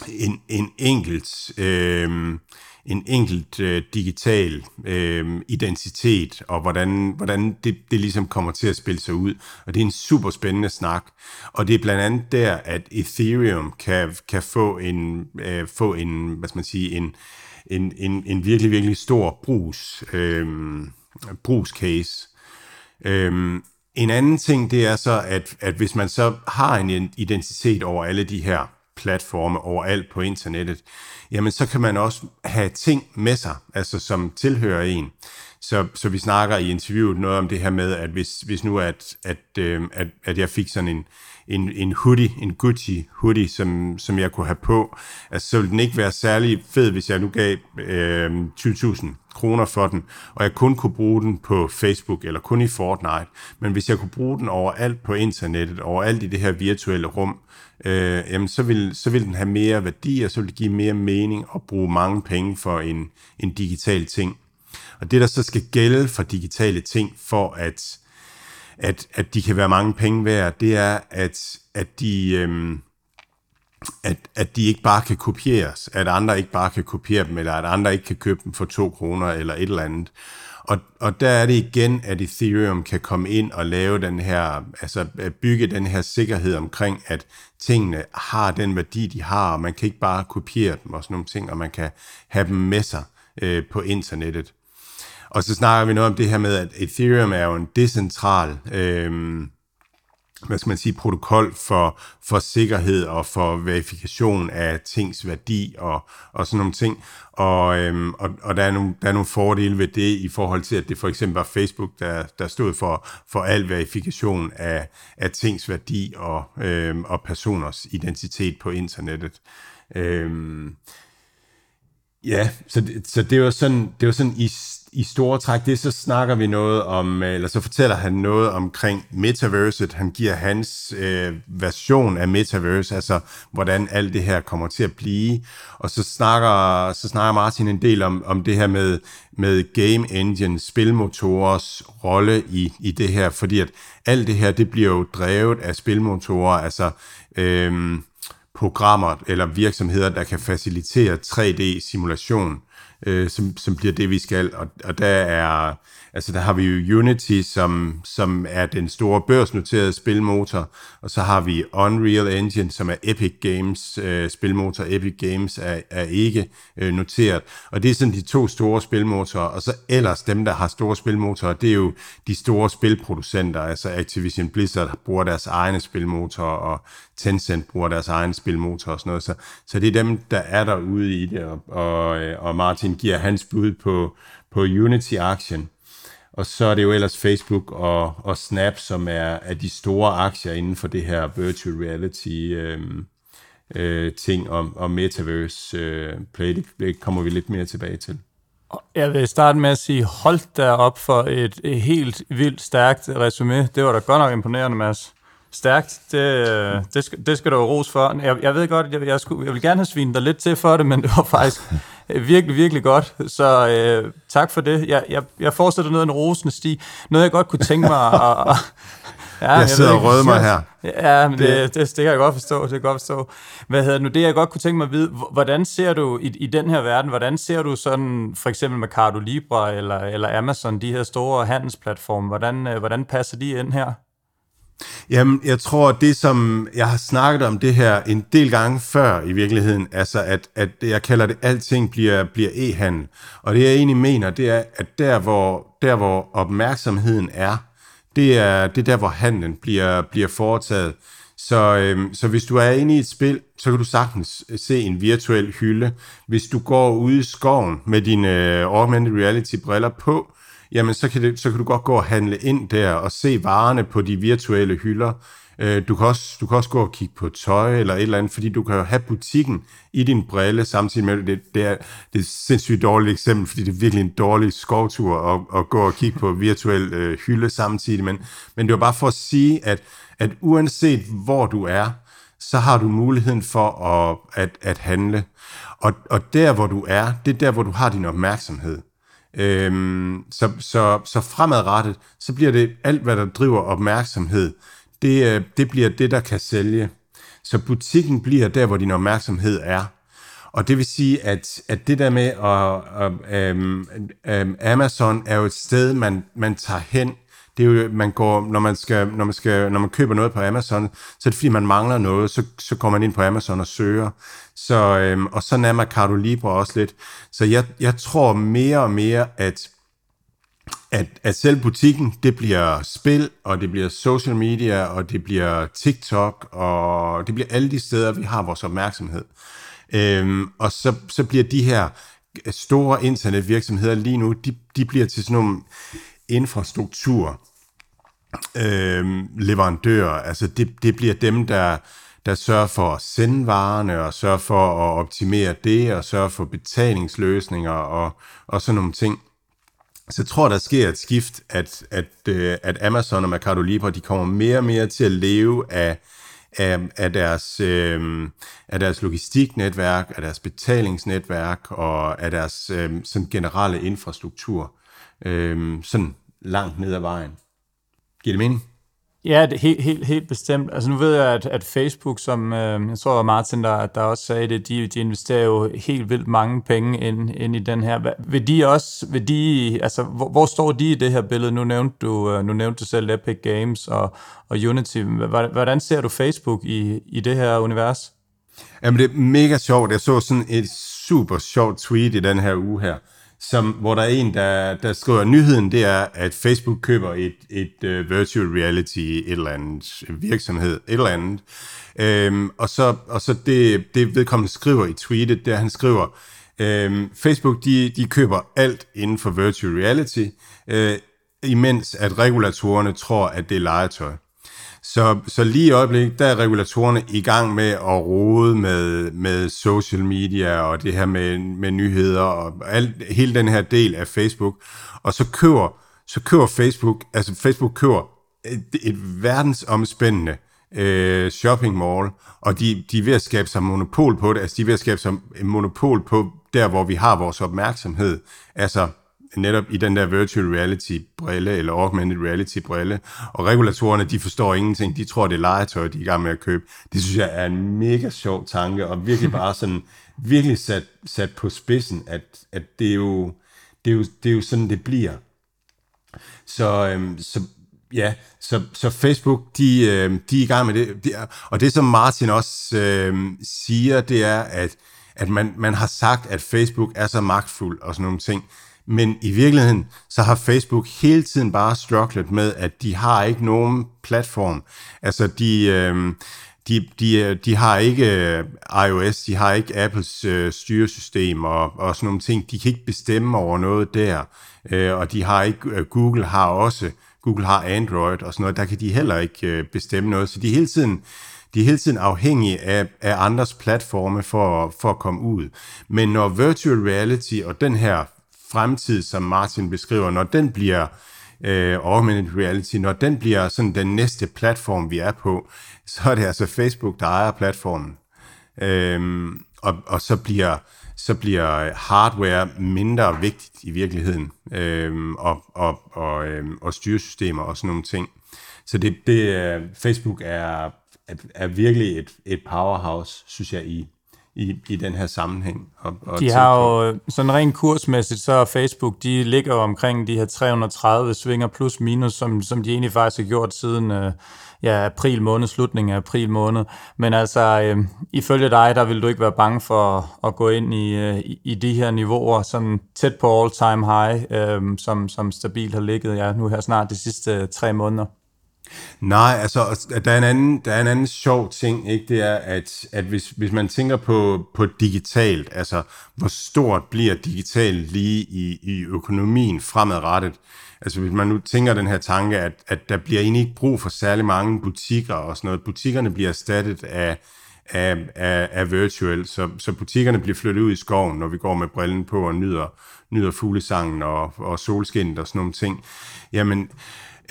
en, en enkelt, øh, en enkelt øh, digital øh, identitet, og hvordan, hvordan det, det ligesom kommer til at spille sig ud. Og det er en super spændende snak. Og det er blandt andet der, at Ethereum kan, kan få en, øh, få en, hvad skal man sige, en, en, en, en virkelig, virkelig stor brugs, øh, brugscase. Øh, en anden ting, det er så, at, at hvis man så har en identitet over alle de her platforme overalt på internettet, jamen så kan man også have ting med sig, altså som tilhører en. Så, så vi snakker i interviewet noget om det her med, at hvis, hvis nu at, at, øh, at, at jeg fik sådan en, en, en hoodie, en Gucci hoodie, som, som jeg kunne have på, altså, så ville den ikke være særlig fed, hvis jeg nu gav øh, 20.000 kroner for den, og jeg kun kunne bruge den på Facebook eller kun i Fortnite. Men hvis jeg kunne bruge den overalt på internettet, overalt i det her virtuelle rum, øh, jamen så vil, så vil den have mere værdi, og så vil det give mere mening at bruge mange penge for en, en digital ting. Og det, der så skal gælde for digitale ting, for at, at, at de kan være mange penge værd, det er, at, at de... Øhm, at, at de ikke bare kan kopieres, at andre ikke bare kan kopiere dem, eller at andre ikke kan købe dem for to kroner eller et eller andet. Og, og der er det igen, at Ethereum kan komme ind og lave den her, altså øh, bygge den her sikkerhed omkring, at tingene har den værdi, de har, og man kan ikke bare kopiere dem og sådan nogle ting, og man kan have dem med sig øh, på internettet. Og så snakker vi noget om det her med, at Ethereum er jo en decentral øh, hvad skal man sige, protokol for, for sikkerhed og for verifikation af tings værdi og, og sådan nogle ting. Og, øhm, og, og der, er nogle, der er nogle fordele ved det i forhold til, at det for eksempel var Facebook, der, der stod for, for al verifikation af, af tings værdi og, øhm, og personers identitet på internettet. Øhm, ja, så, det, så det var sådan, det var sådan i i store træk, det så snakker vi noget om, øh, eller så fortæller han noget omkring metaverset. Han giver hans øh, version af metaverse, altså hvordan alt det her kommer til at blive. Og så snakker, så snakker Martin en del om, om det her med, med game engine, spilmotorers rolle i, i det her, fordi at alt det her, det bliver jo drevet af spilmotorer, altså øh, programmer eller virksomheder, der kan facilitere 3D-simulation øh, som, som bliver det, vi skal. Og, og der er, altså der har vi jo Unity, som, som er den store børsnoterede spilmotor, og så har vi Unreal Engine, som er Epic Games øh, spilmotor. Epic Games er, er ikke øh, noteret. Og det er sådan de to store spilmotorer, og så ellers dem, der har store spilmotorer, det er jo de store spilproducenter, altså Activision Blizzard bruger deres egne spilmotorer, og Tencent bruger deres egen spilmotor og sådan noget. Så, så det er dem, der er derude i det, og, og, øh, og Martin giver hans bud på, på Unity-aktien. Og så er det jo ellers Facebook og, og Snap, som er, er de store aktier inden for det her virtual reality øh, øh, ting om, om metaverse øh, play. Det, det kommer vi lidt mere tilbage til. Jeg vil starte med at sige, hold der op for et, et helt vildt stærkt resume. Det var da godt nok imponerende, Mads. Stærkt. Det, det, skal, det skal du ros for. Jeg, jeg ved godt, jeg, jeg, skulle, jeg vil gerne have svinet dig lidt til for det, men det var faktisk virkelig, virkelig godt. Så øh, tak for det. Jeg, jeg, jeg fortsætter ned en rosende sti. Noget, jeg godt kunne tænke mig at, Ja, jeg, jeg sidder og røder mig her. Ja, men det, det, det, kan jeg godt forstå. Det kan jeg godt forstå. Hvad hedder nu? Det, jeg godt kunne tænke mig at vide, hvordan ser du i, i den her verden, hvordan ser du sådan, for eksempel Mercado Libre eller, eller Amazon, de her store handelsplatforme, hvordan, øh, hvordan passer de ind her? Jamen, jeg tror, det som jeg har snakket om det her en del gange før i virkeligheden, altså at, at jeg kalder det, alting bliver, bliver e-handel. Og det jeg egentlig mener, det er, at der hvor, der hvor opmærksomheden er, det er, det er der, hvor handlen bliver, bliver foretaget. Så, øhm, så hvis du er inde i et spil, så kan du sagtens se en virtuel hylde. Hvis du går ude i skoven med dine øh, augmented reality briller på, jamen så kan, det, så kan du godt gå og handle ind der og se varerne på de virtuelle hylder. Øh, du, kan også, du kan også gå og kigge på tøj eller et eller andet, fordi du kan jo have butikken i din brille, samtidig med, det, det, er, det er et sindssygt dårligt eksempel, fordi det er virkelig en dårlig skovtur at, at gå og kigge på virtuel øh, hylde samtidig, men, men det var bare for at sige, at, at uanset hvor du er, så har du muligheden for at, at, at handle. Og, og der, hvor du er, det er der, hvor du har din opmærksomhed. Øhm, så, så, så fremadrettet, så bliver det alt, hvad der driver opmærksomhed, det, øh, det bliver det, der kan sælge. Så butikken bliver der, hvor din opmærksomhed er. Og det vil sige, at, at det der med, at um, um, Amazon er jo et sted, man, man tager hen. Det er jo, man går, når man, skal, når, man skal, når man køber noget på Amazon, så er det fordi, man mangler noget, så, så går man ind på Amazon og søger. Så, øhm, og sådan er Mercado Libre også lidt. Så jeg, jeg tror mere og mere, at at, at selv butikken, det bliver spil, og det bliver social media, og det bliver TikTok, og det bliver alle de steder, vi har vores opmærksomhed. Øhm, og så, så bliver de her store internetvirksomheder lige nu, de, de bliver til sådan nogle infrastruktur øhm, leverandører. Altså det, det bliver dem, der, der sørger for at sende varerne, og sørger for at optimere det, og sørger for betalingsløsninger, og, og sådan nogle ting. Så jeg tror, der sker et skift, at, at, øh, at Amazon og Mercado Libre, de kommer mere og mere til at leve af, af, af, deres, øh, af deres logistiknetværk, af deres betalingsnetværk og af deres øh, sådan generelle infrastruktur. Øh, sådan langt ned ad vejen. Giver det mening? Ja, det, helt, helt, helt bestemt. Altså nu ved jeg, at, at Facebook, som øh, jeg tror Martin, der, der også sagde det, de, de investerer jo helt vildt mange penge ind, ind i den her. Vil de også, vil de, altså hvor, hvor står de i det her billede? Nu nævnte du, øh, nu nævnte du selv Epic Games og, og Unity. Hvordan ser du Facebook i, i det her univers? Jamen det er mega sjovt. Jeg så sådan et super sjovt tweet i den her uge her, som, hvor der er en, der, der skriver, at nyheden det er, at Facebook køber et, et uh, virtual reality, et eller andet virksomhed, et eller andet. Øhm, og så, og så det, det vedkommende skriver i tweetet, der han skriver, øhm, Facebook de, de køber alt inden for virtual reality, øh, imens at regulatorerne tror, at det er legetøj. Så, så lige i øjeblikket, der er regulatorerne i gang med at rode med, med social media og det her med, med nyheder og alt, hele den her del af Facebook. Og så køber, så køber Facebook, altså Facebook køber et, et verdensomspændende øh, shopping mall, og de, de er ved at skabe sig monopol på det, altså de er ved at skabe sig monopol på der, hvor vi har vores opmærksomhed. Altså netop i den der virtual reality brille, eller augmented reality brille, og regulatorerne, de forstår ingenting, de tror, det er legetøj, de er i gang med at købe. Det synes jeg er en mega sjov tanke, og virkelig bare sådan, virkelig sat, sat på spidsen, at, at det, er jo, det, er jo, det er jo sådan, det bliver. Så, øhm, så ja, så, så Facebook, de, øh, de er i gang med det. De, og det, som Martin også øh, siger, det er, at, at man, man har sagt, at Facebook er så magtfuld og sådan nogle ting. Men i virkeligheden, så har Facebook hele tiden bare strugglet med, at de har ikke nogen platform. Altså, de, øh, de, de, de har ikke øh, iOS, de har ikke Apples øh, styresystem og, og sådan nogle ting. De kan ikke bestemme over noget der. Øh, og de har ikke, øh, Google har også, Google har Android og sådan noget, der kan de heller ikke øh, bestemme noget. Så de er hele tiden, de er hele tiden afhængige af, af andres platforme for, for at komme ud. Men når virtual reality og den her fremtid, som Martin beskriver, når den bliver øh, augmented reality, når den bliver sådan den næste platform, vi er på, så er det altså Facebook, der ejer platformen. Øhm, og, og så bliver så bliver hardware mindre vigtigt i virkeligheden, øhm, og, og, og, øhm, og styresystemer og sådan nogle ting. Så det, det øh, Facebook er, er, er virkelig et, et powerhouse, synes jeg, i, i, i den her sammenhæng. Og, og de har jo sådan rent kursmæssigt, så Facebook, de ligger omkring de her 330 svinger plus minus, som, som de egentlig faktisk har gjort siden øh, ja, april måned, slutningen af april måned. Men altså, øh, ifølge dig, der vil du ikke være bange for at gå ind i, øh, i, de her niveauer, sådan tæt på all-time high, øh, som, som stabilt har ligget ja, nu her snart de sidste tre måneder. Nej, altså, der er en anden, der er en anden sjov ting, ikke? det er, at, at hvis, hvis man tænker på, på digitalt, altså, hvor stort bliver digitalt lige i, i økonomien fremadrettet, altså hvis man nu tænker den her tanke, at, at der bliver egentlig ikke brug for særlig mange butikker og sådan noget, butikkerne bliver erstattet af, af, af, af virtual, så, så butikkerne bliver flyttet ud i skoven, når vi går med brillen på og nyder, nyder fuglesangen og, og solskinnet og sådan nogle ting. Jamen,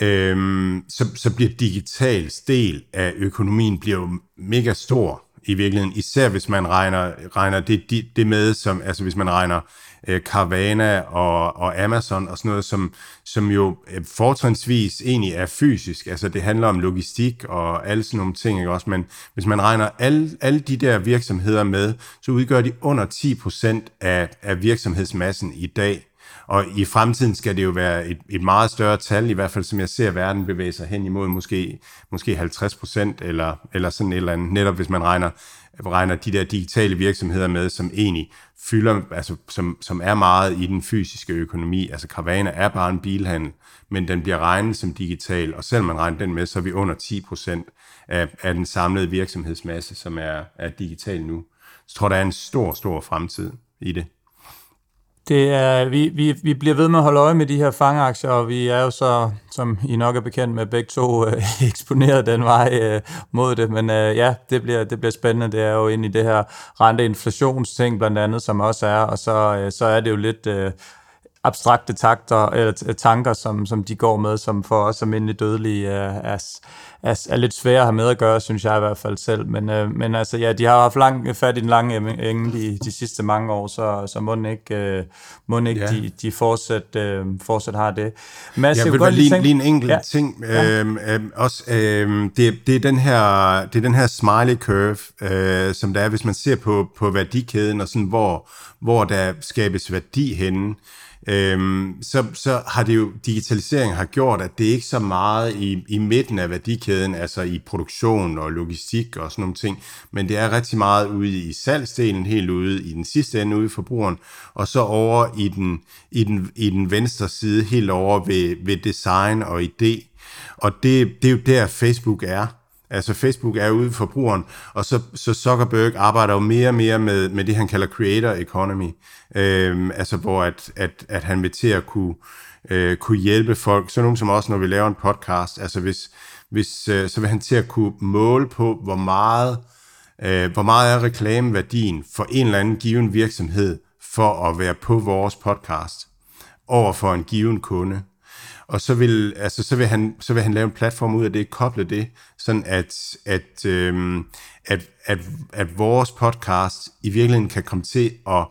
øhm, så, så bliver digital del af økonomien bliver jo mega stor i virkeligheden, især hvis man regner, regner det, det med, som, altså hvis man regner øh, Carvana og, og Amazon og sådan noget, som, som jo øh, fortrinsvis egentlig er fysisk, altså det handler om logistik og alle sådan nogle ting, ikke også, men hvis man regner alle, alle de der virksomheder med, så udgør de under 10% af, af virksomhedsmassen i dag, og i fremtiden skal det jo være et, et meget større tal, i hvert fald som jeg ser verden bevæge sig hen imod måske, måske 50 procent, eller, eller sådan et eller andet, netop hvis man regner, regner de der digitale virksomheder med, som egentlig fylder, altså som, som er meget i den fysiske økonomi. Altså Carvana er bare en bilhandel, men den bliver regnet som digital, og selvom man regner den med, så er vi under 10 procent af, af den samlede virksomhedsmasse, som er, er digital nu. Så jeg tror, der er en stor, stor fremtid i det. Det er, vi, vi, vi bliver ved med at holde øje med de her fangaktier, og vi er jo så, som I nok er bekendt med, begge to øh, eksponeret den vej øh, mod det. Men øh, ja, det bliver, det bliver spændende. Det er jo ind i det her renteinflationsting blandt andet, som også er, og så, øh, så er det jo lidt... Øh, abstrakte takter, eller tanker, som, som de går med, som for os almindelige dødelige er, er, er, er lidt svære at have med at gøre, synes jeg i hvert fald selv. Men, øh, men altså, ja, de har haft lang, fat i den lange enge de, de sidste mange år, så, så må den ikke, øh, må ikke ja. de, de fortsat, øh, fortsat har det. Mads, jeg vil godt lige, lige en enkelt ja. ting. Ja. Øh, øh, også, øh, det, det, er den her, det er den her smiley curve, øh, som der er, hvis man ser på, på værdikæden, og sådan, hvor, hvor der skabes værdi henne øhm, så, så har det jo, digitalisering har gjort, at det ikke så meget i, i midten af værdikæden, altså i produktion og logistik og sådan nogle ting, men det er rigtig meget ude i salgsdelen, helt ude i den sidste ende ude i forbrugeren, og så over i den, i den, i den venstre side, helt over ved, ved design og idé. Og det, det er jo der, Facebook er. Altså Facebook er ude for brugeren, og så, så Zuckerberg arbejder jo mere og mere med, med det, han kalder creator economy. Øhm, altså hvor at, at, at han vil til at kunne, øh, kunne hjælpe folk, så nogen som også, når vi laver en podcast, altså hvis, hvis øh, så vil han til at kunne måle på, hvor meget, øh, hvor meget er reklameværdien for en eller anden given virksomhed for at være på vores podcast over for en given kunde og så vil, altså, så vil, han, så vil han lave en platform ud af det, koble det, sådan at, at, øhm, at, at, at vores podcast i virkeligheden kan komme til at,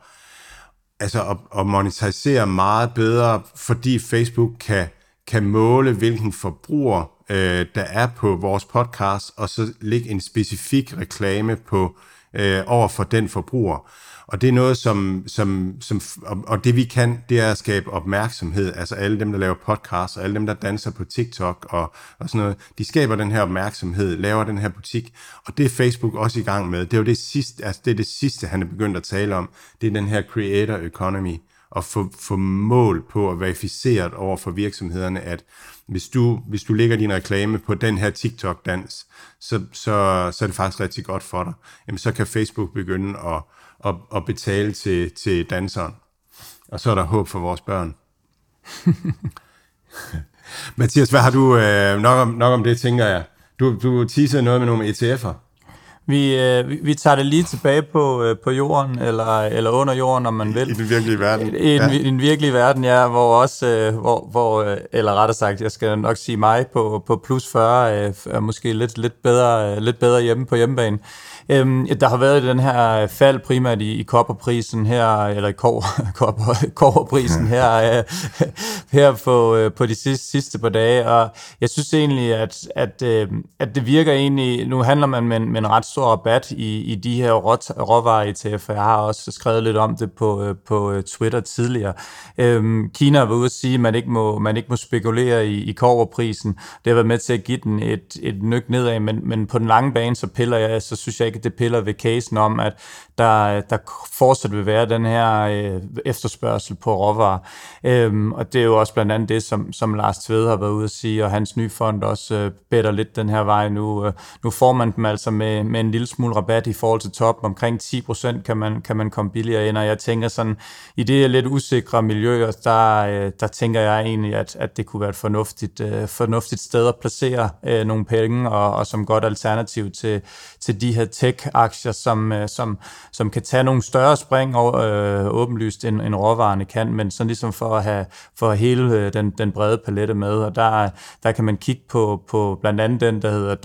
altså at, at monetisere meget bedre, fordi Facebook kan, kan måle, hvilken forbruger øh, der er på vores podcast, og så lægge en specifik reklame på øh, over for den forbruger. Og det er noget, som, som, som og det vi kan, det er at skabe opmærksomhed. Altså alle dem, der laver podcasts, og alle dem, der danser på TikTok og, og sådan noget, de skaber den her opmærksomhed, laver den her butik, og det er Facebook også i gang med. Det er jo det sidste, altså det er det sidste, han er begyndt at tale om. Det er den her creator economy, og få, få mål på at verificere over for virksomhederne, at hvis du, hvis du lægger din reklame på den her TikTok-dans, så, så, så er det faktisk rigtig godt for dig. Jamen, så kan Facebook begynde at, at, at betale til, til danseren. Og så er der håb for vores børn. Mathias, hvad har du øh, nok, om, nok om det, tænker jeg? Du, du teasede noget med nogle ETF'er. Vi, øh, vi, vi tager det lige tilbage på, øh, på jorden, eller, eller under jorden, om man vil. I den virkelige verden. I, i, ja. i den virkelige verden, ja, hvor også, øh, hvor, hvor, øh, eller rettere sagt, jeg skal nok sige mig, på, på plus 40, øh, er måske lidt, lidt, bedre, øh, lidt bedre hjemme på hjemmebane. Øhm, der har været den her fald primært i, i kopperprisen her, eller i kopperprisen her, øh, her på, øh, på de sidste, sidste par dage, og jeg synes egentlig, at, at, øh, at det virker egentlig, nu handler man med, med en ret stor rabat i, i de her råvarer ETF, jeg har også skrevet lidt om det på, øh, på øh, Twitter tidligere. Øhm, Kina var ude at sige, at man ikke må, man ikke må spekulere i, i koverprisen. Det har været med til at give den et, et nyk nedad, men, men på den lange bane, så piller jeg, så synes jeg ikke, det piller ved casen om, at der, der fortsat vil være den her øh, efterspørgsel på råvarer. Øhm, og det er jo også blandt andet det, som, som Lars Tved har været ude at sige, og hans nye fond også øh, bedder lidt den her vej nu. Øh, nu får man dem altså med, med en lille smule rabat i forhold til toppen. Omkring 10% kan man, kan man komme billigere ind, og jeg tænker sådan, i det lidt usikre miljø, der, øh, der tænker jeg egentlig, at, at det kunne være et fornuftigt, øh, fornuftigt sted at placere øh, nogle penge, og, og som godt alternativ til, til de her tech-aktier, som, øh, som, som kan tage nogle større spring og, øh, åbenlyst, end, end råvarerne kan, men sådan ligesom for at have for hele øh, den, den brede palette med, og der, der kan man kigge på, på blandt andet den, der hedder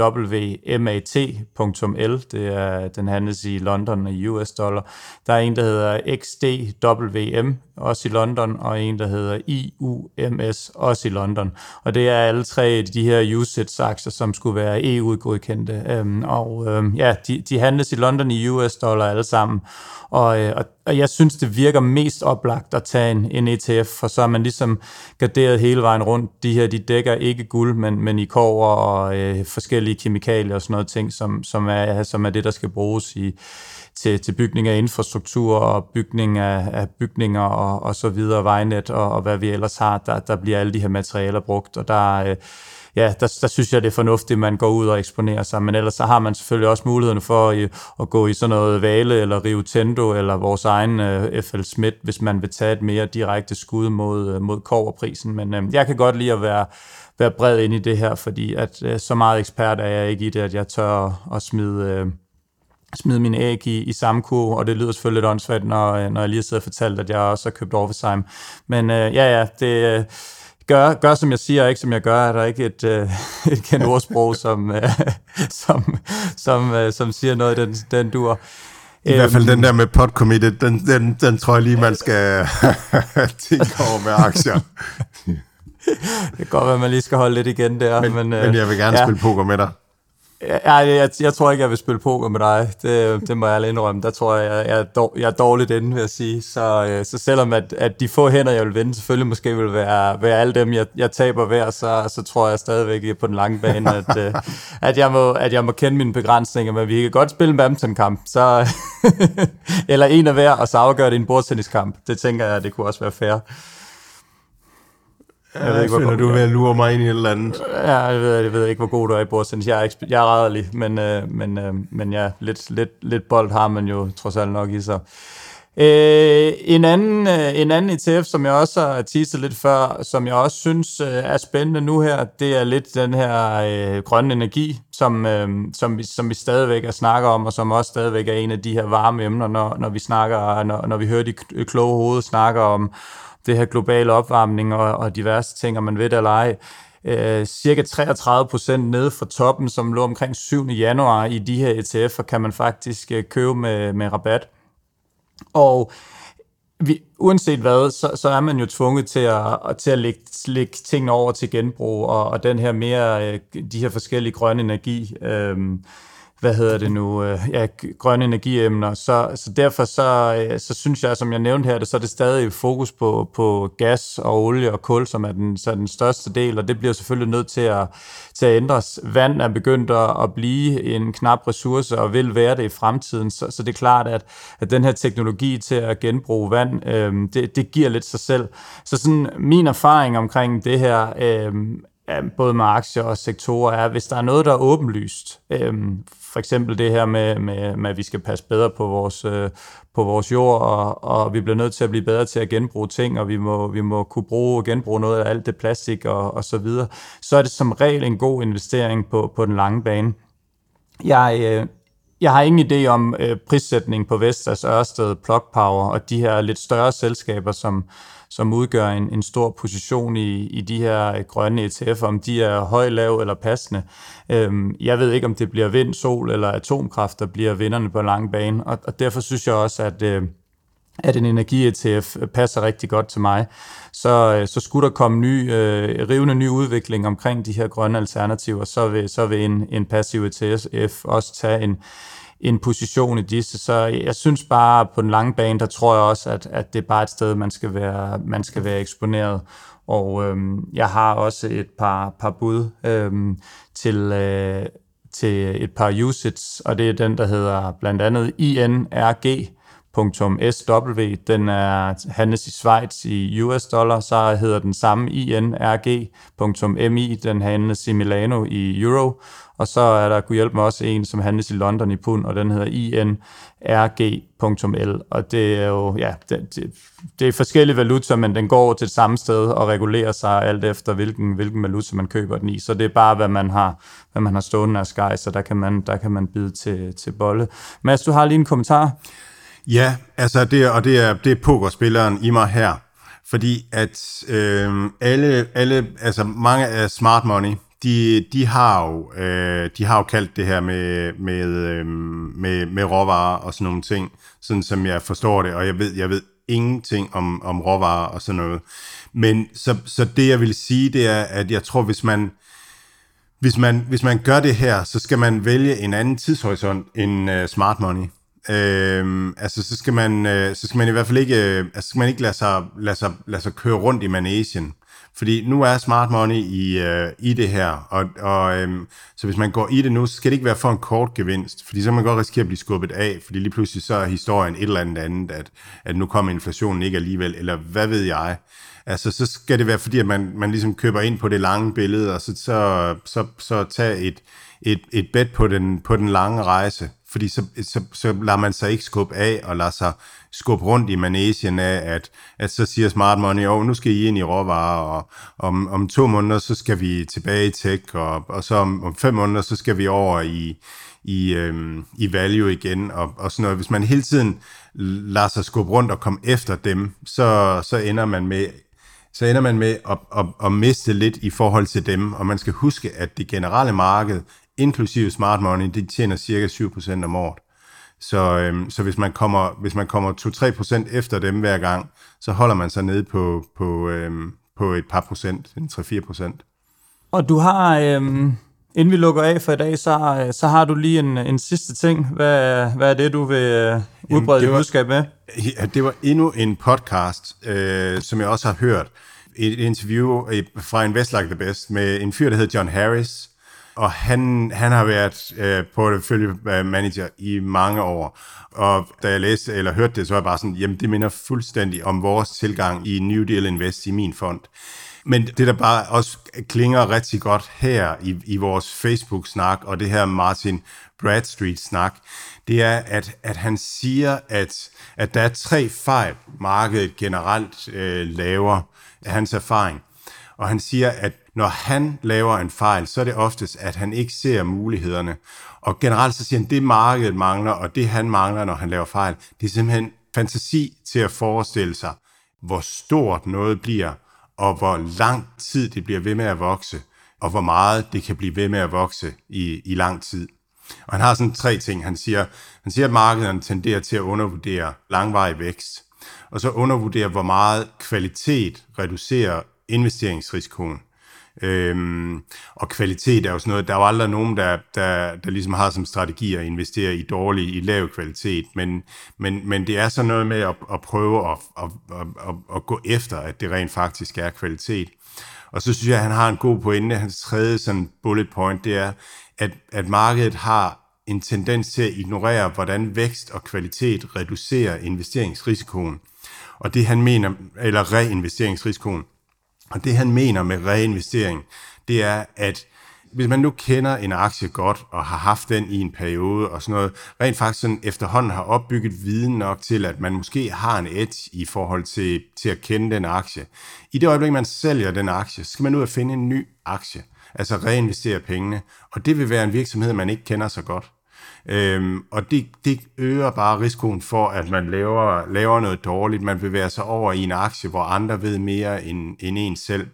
WMAT.L, det er, den handles i London i US dollar. Der er en, der hedder XDWM, også i London, og en, der hedder IUMS, også i London. Og det er alle tre de her usage-aktier, som skulle være EU-godkendte. Øhm, og øhm, ja, de, de handles i London i US dollar alle sammen. Og, øh, og, og jeg synes, det virker mest oplagt at tage en, en ETF, for så er man ligesom garderet hele vejen rundt. De her, de dækker ikke guld, men, men i kover og øh, forskellige kemikalier og sådan noget ting, som, som, er, som er det, der skal bruges i, til, til bygning af infrastruktur og bygning af, af bygninger og, og så videre, vejnet og, og hvad vi ellers har, der, der bliver alle de her materialer brugt, og der, øh, ja, der, der synes jeg, det er fornuftigt, at man går ud og eksponerer sig, men ellers så har man selvfølgelig også muligheden for at, at gå i sådan noget Vale eller Rio Tendo eller vores egen øh, FL Schmidt, hvis man vil tage et mere direkte skud mod, øh, mod koverprisen, men øh, jeg kan godt lide at være, være bred ind i det her, fordi at øh, så meget ekspert er jeg ikke i det, at jeg tør at, at smide... øh, smide min æg i, i samme kur, og det lyder selvfølgelig lidt åndssvagt, når, når jeg lige sidder og fortalt, at jeg også har købt Orpheusheim. Men øh, ja, ja, det, øh, gør, gør som jeg siger, ikke som jeg gør, er der ikke et, øh, et kendt ordsprog, som, øh, som, som, øh, som siger noget, den, den dur. I hvert fald den øhm, der med pot committed, den, den, den tror jeg lige, man skal tænke over med aktier. det kan godt være, at man lige skal holde lidt igen der. Men, men, øh, men jeg vil gerne ja. spille poker med dig. Ja, jeg, jeg, jeg tror ikke, jeg vil spille poker med dig. Det, det må jeg indrømme. Der tror jeg, jeg, er, dår, jeg er dårligt inde, vil jeg sige. Så, øh, så selvom at, at de få hænder, jeg vil vinde, selvfølgelig måske vil være, være alle dem, jeg, jeg taber hver, så, så tror jeg stadigvæk på den lange bane, at, øh, at, jeg må, at jeg må kende mine begrænsninger. Men vi kan godt spille en badmintonkamp, så, eller en af hver, og så afgøre det i en bordtenniskamp. Det tænker jeg, det kunne også være fair. Jeg, jeg ved ikke, hvor du er ved at lure mig ind i et eller andet. Ja, jeg ved, jeg ved ikke, hvor god du er i bordtennis. Jeg er, jeg er rædderlig, men, øh, men, øh, men ja, lidt, lidt, lidt bold har man jo trods alt nok i sig. Øh, en, anden, øh, en anden ETF, som jeg også har teaset lidt før, som jeg også synes øh, er spændende nu her, det er lidt den her øh, grønne energi, som, øh, som, vi, som vi stadigvæk er snakker om, og som også stadigvæk er en af de her varme emner, når, når vi snakker, når, når vi hører de kloge hoveder snakke om, det her globale opvarmning og, og diverse ting, om man ved det eller ej. Øh, cirka 33 procent nede fra toppen, som lå omkring 7. januar i de her ETF'er, kan man faktisk øh, købe med, med rabat. Og vi, uanset hvad, så, så er man jo tvunget til at, til at lægge, lægge tingene over til genbrug, og, og den her mere, øh, de her forskellige grønne energi, øh, hvad hedder det nu, øh, ja, grønne energiemner. Så, så derfor så, øh, så synes jeg, som jeg nævnte her, det, så er det stadig fokus på, på gas og olie og kul, som er den, så er den største del, og det bliver selvfølgelig nødt til at, til at ændres. Vand er begyndt at blive en knap ressource og vil være det i fremtiden, så, så det er klart, at, at den her teknologi til at genbruge vand, øh, det, det giver lidt sig selv. Så sådan min erfaring omkring det her øh, Øhm, både med aktier og sektorer, er, hvis der er noget, der er åbenlyst, Øhm, for eksempel det her med, med, med, at vi skal passe bedre på vores, øh, på vores jord, og, og vi bliver nødt til at blive bedre til at genbruge ting, og vi må, vi må kunne bruge og genbruge noget af alt det plastik og, og så videre, så er det som regel en god investering på, på den lange bane. Jeg, øh, jeg har ingen idé om øh, prissætning på Vestas, Ørsted, Plug Power og de her lidt større selskaber, som, som udgør en, en stor position i, i de her grønne ETF'er, om de er høj, lav eller passende. Øhm, jeg ved ikke, om det bliver vind, sol eller atomkraft, der bliver vinderne på lang bane, og, og derfor synes jeg også, at, øh, at en energi-ETF passer rigtig godt til mig. Så, øh, så skulle der komme ny, øh, rivende ny udvikling omkring de her grønne alternativer, så vil, så vil en, en passiv ETF også tage en, en position i disse. Så jeg synes bare, på den lange bane, der tror jeg også, at, at det er bare et sted, man skal være, man skal være eksponeret. Og øhm, jeg har også et par, par bud øhm, til, øh, til et par usage, og det er den, der hedder blandt andet INRG, .sw, den er handles i Schweiz i US dollar, så hedder den samme INRG.mi, den handles i Milano i euro, og så er der, kunne hjælpe mig også en, som handles i London i pund, og den hedder INRG.l, og det er jo, ja, det, det, det er forskellige valutaer, men den går til det samme sted og regulerer sig alt efter, hvilken, hvilken valuta man køber den i, så det er bare, hvad man har, hvad man har stående af Sky, så der kan man, der kan man bide til, til bolle. Mads, du har lige en kommentar? Ja, altså det, og det er, det er pokerspilleren i mig her, fordi at øh, alle, alle, altså mange af smart money, de, de, har jo, øh, de har jo kaldt det her med, med, øh, med, med råvarer og sådan nogle ting, sådan som jeg forstår det, og jeg ved, jeg ved ingenting om, om råvarer og sådan noget. Men så, så det jeg vil sige, det er, at jeg tror, hvis man, hvis man, hvis man gør det her, så skal man vælge en anden tidshorisont end uh, smart money. Øh, altså, så skal, man, øh, så skal man i hvert fald ikke, øh, altså, skal man ikke lade sig, lade, sig, lade sig køre rundt i managen. Fordi nu er smart money i, øh, i det her, og, og øh, så hvis man går i det nu, så skal det ikke være for en kort gevinst, fordi så kan man godt risikere at blive skubbet af, fordi lige pludselig så er historien et eller andet andet, at, at nu kommer inflationen ikke alligevel, eller hvad ved jeg. Altså, så skal det være fordi, at man, man ligesom køber ind på det lange billede, og så, så, så, så tage et, et, et bet på den, på den lange rejse fordi så, så, så lader man sig ikke skubbe af og lader sig skubbe rundt i manesien af, at, at så siger Smart Money, oh, nu skal I ind i råvarer, og om, om to måneder, så skal vi tilbage i tech, og, og så om, om fem måneder, så skal vi over i, i, øhm, i value igen, og, og sådan noget. Hvis man hele tiden lader sig skubbe rundt og komme efter dem, så, så ender man med så ender man med at, at, at miste lidt i forhold til dem, og man skal huske, at det generelle marked inklusive smart money, det tjener cirka 7% om året. Så, øhm, så hvis man kommer, hvis man kommer 2-3% efter dem hver gang, så holder man sig nede på, på, øhm, på et par procent, en 3-4%. Og du har, øhm, inden vi lukker af for i dag, så, så har du lige en, en sidste ting. Hvad, hvad er det, du vil øh, udbrede dit budskab med? Ja, det var endnu en podcast, øh, som jeg også har hørt. Et interview fra Invest Like the Best med en fyr, der hedder John Harris, og han, han har været øh, portfolio manager i mange år. Og da jeg læste eller hørte det, så var jeg bare sådan, jamen det minder fuldstændig om vores tilgang i New Deal Invest i min fond. Men det, der bare også klinger rigtig godt her i, i vores Facebook-snak, og det her Martin Bradstreet-snak, det er, at, at han siger, at, at der er tre fejl, markedet generelt øh, laver af hans erfaring. Og han siger, at når han laver en fejl, så er det oftest, at han ikke ser mulighederne. Og generelt så siger han, det markedet mangler, og det han mangler, når han laver fejl, det er simpelthen fantasi til at forestille sig, hvor stort noget bliver, og hvor lang tid det bliver ved med at vokse, og hvor meget det kan blive ved med at vokse i, i lang tid. Og han har sådan tre ting. Han siger, han siger, at markederne tenderer til at undervurdere langvarig vækst, og så undervurdere, hvor meget kvalitet reducerer investeringsrisikoen. Øhm, og kvalitet er jo sådan noget, der er jo aldrig nogen, der, der, der ligesom har som strategi at investere i dårlig, i lav kvalitet, men, men, men det er sådan noget med at, at prøve at, at, at, at, gå efter, at det rent faktisk er kvalitet. Og så synes jeg, at han har en god pointe. Hans tredje sådan bullet point, det er, at, at markedet har en tendens til at ignorere, hvordan vækst og kvalitet reducerer investeringsrisikoen. Og det han mener, eller reinvesteringsrisikoen, og det han mener med reinvestering, det er, at hvis man nu kender en aktie godt, og har haft den i en periode, og sådan noget, rent faktisk sådan efterhånden har opbygget viden nok til, at man måske har en edge i forhold til, til at kende den aktie. I det øjeblik, man sælger den aktie, så skal man ud og finde en ny aktie, altså reinvestere pengene, og det vil være en virksomhed, man ikke kender så godt. Øhm, og det, det øger bare risikoen for, at man laver, laver noget dårligt. Man bevæger sig over i en aktie, hvor andre ved mere end, end en selv.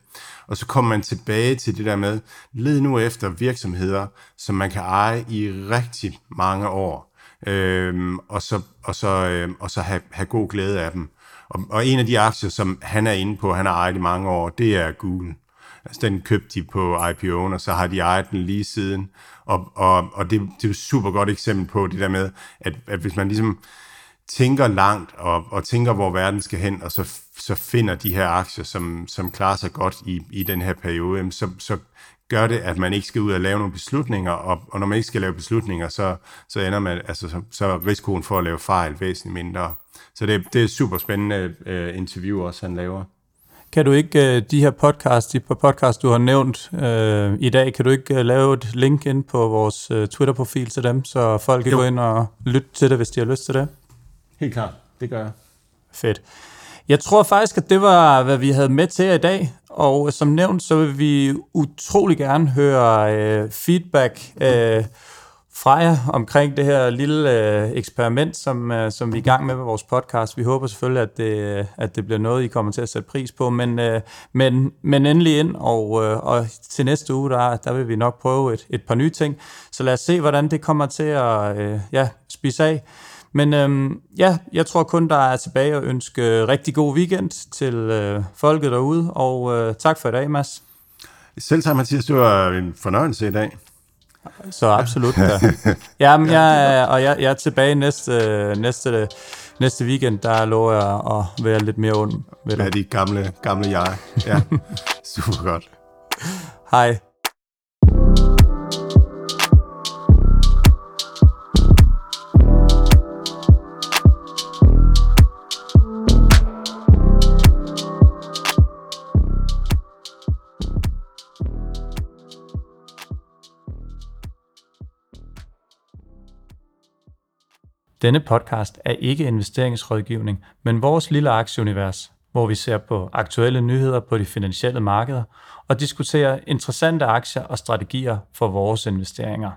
Og så kommer man tilbage til det der med, led nu efter virksomheder, som man kan eje i rigtig mange år, øhm, og så, og så, øhm, og så have, have god glæde af dem. Og, og en af de aktier, som han er inde på, han har ejet i mange år, det er Google. Altså den købte de på IPO'en, og så har de ejet den lige siden. Og, og, og det, det er et super godt eksempel på det der med, at, at hvis man ligesom tænker langt og, og tænker, hvor verden skal hen, og så, så finder de her aktier, som, som klarer sig godt i, i den her periode, så, så gør det, at man ikke skal ud og lave nogle beslutninger, og, og når man ikke skal lave beslutninger, så, så ender man, altså, så, så er risikoen for at lave fejl væsentligt mindre. Så det, det er et super spændende uh, interview også, han laver. Kan du ikke, uh, de her podcast, de podcast, du har nævnt uh, i dag, kan du ikke uh, lave et link ind på vores uh, Twitter-profil til dem, så folk kan jo. gå ind og lytte til det, hvis de har lyst til det? Helt klart, det gør jeg. Fedt. Jeg tror faktisk, at det var, hvad vi havde med til i dag, og som nævnt, så vil vi utrolig gerne høre uh, feedback uh, fra jer omkring det her lille øh, eksperiment, som, øh, som vi er i gang med med vores podcast. Vi håber selvfølgelig, at det, øh, at det bliver noget, I kommer til at sætte pris på, men, øh, men, men endelig ind, og, øh, og til næste uge, der, der vil vi nok prøve et, et par nye ting. Så lad os se, hvordan det kommer til at øh, ja, spise af. Men øhm, ja, jeg tror kun, der er tilbage at ønske rigtig god weekend til øh, folket derude, og øh, tak for i dag, Mads. Selv tak, Mathias. Det var en fornøjelse i dag. Så absolut. Ja. Jamen, jeg, og jeg, jeg er tilbage næste, næste, næste weekend. Der lover jeg at være lidt mere ond. Ved ja, de gamle, gamle jeg. Ja, super godt. Hej. Denne podcast er ikke investeringsrådgivning, men vores lille aktieunivers, hvor vi ser på aktuelle nyheder på de finansielle markeder og diskuterer interessante aktier og strategier for vores investeringer.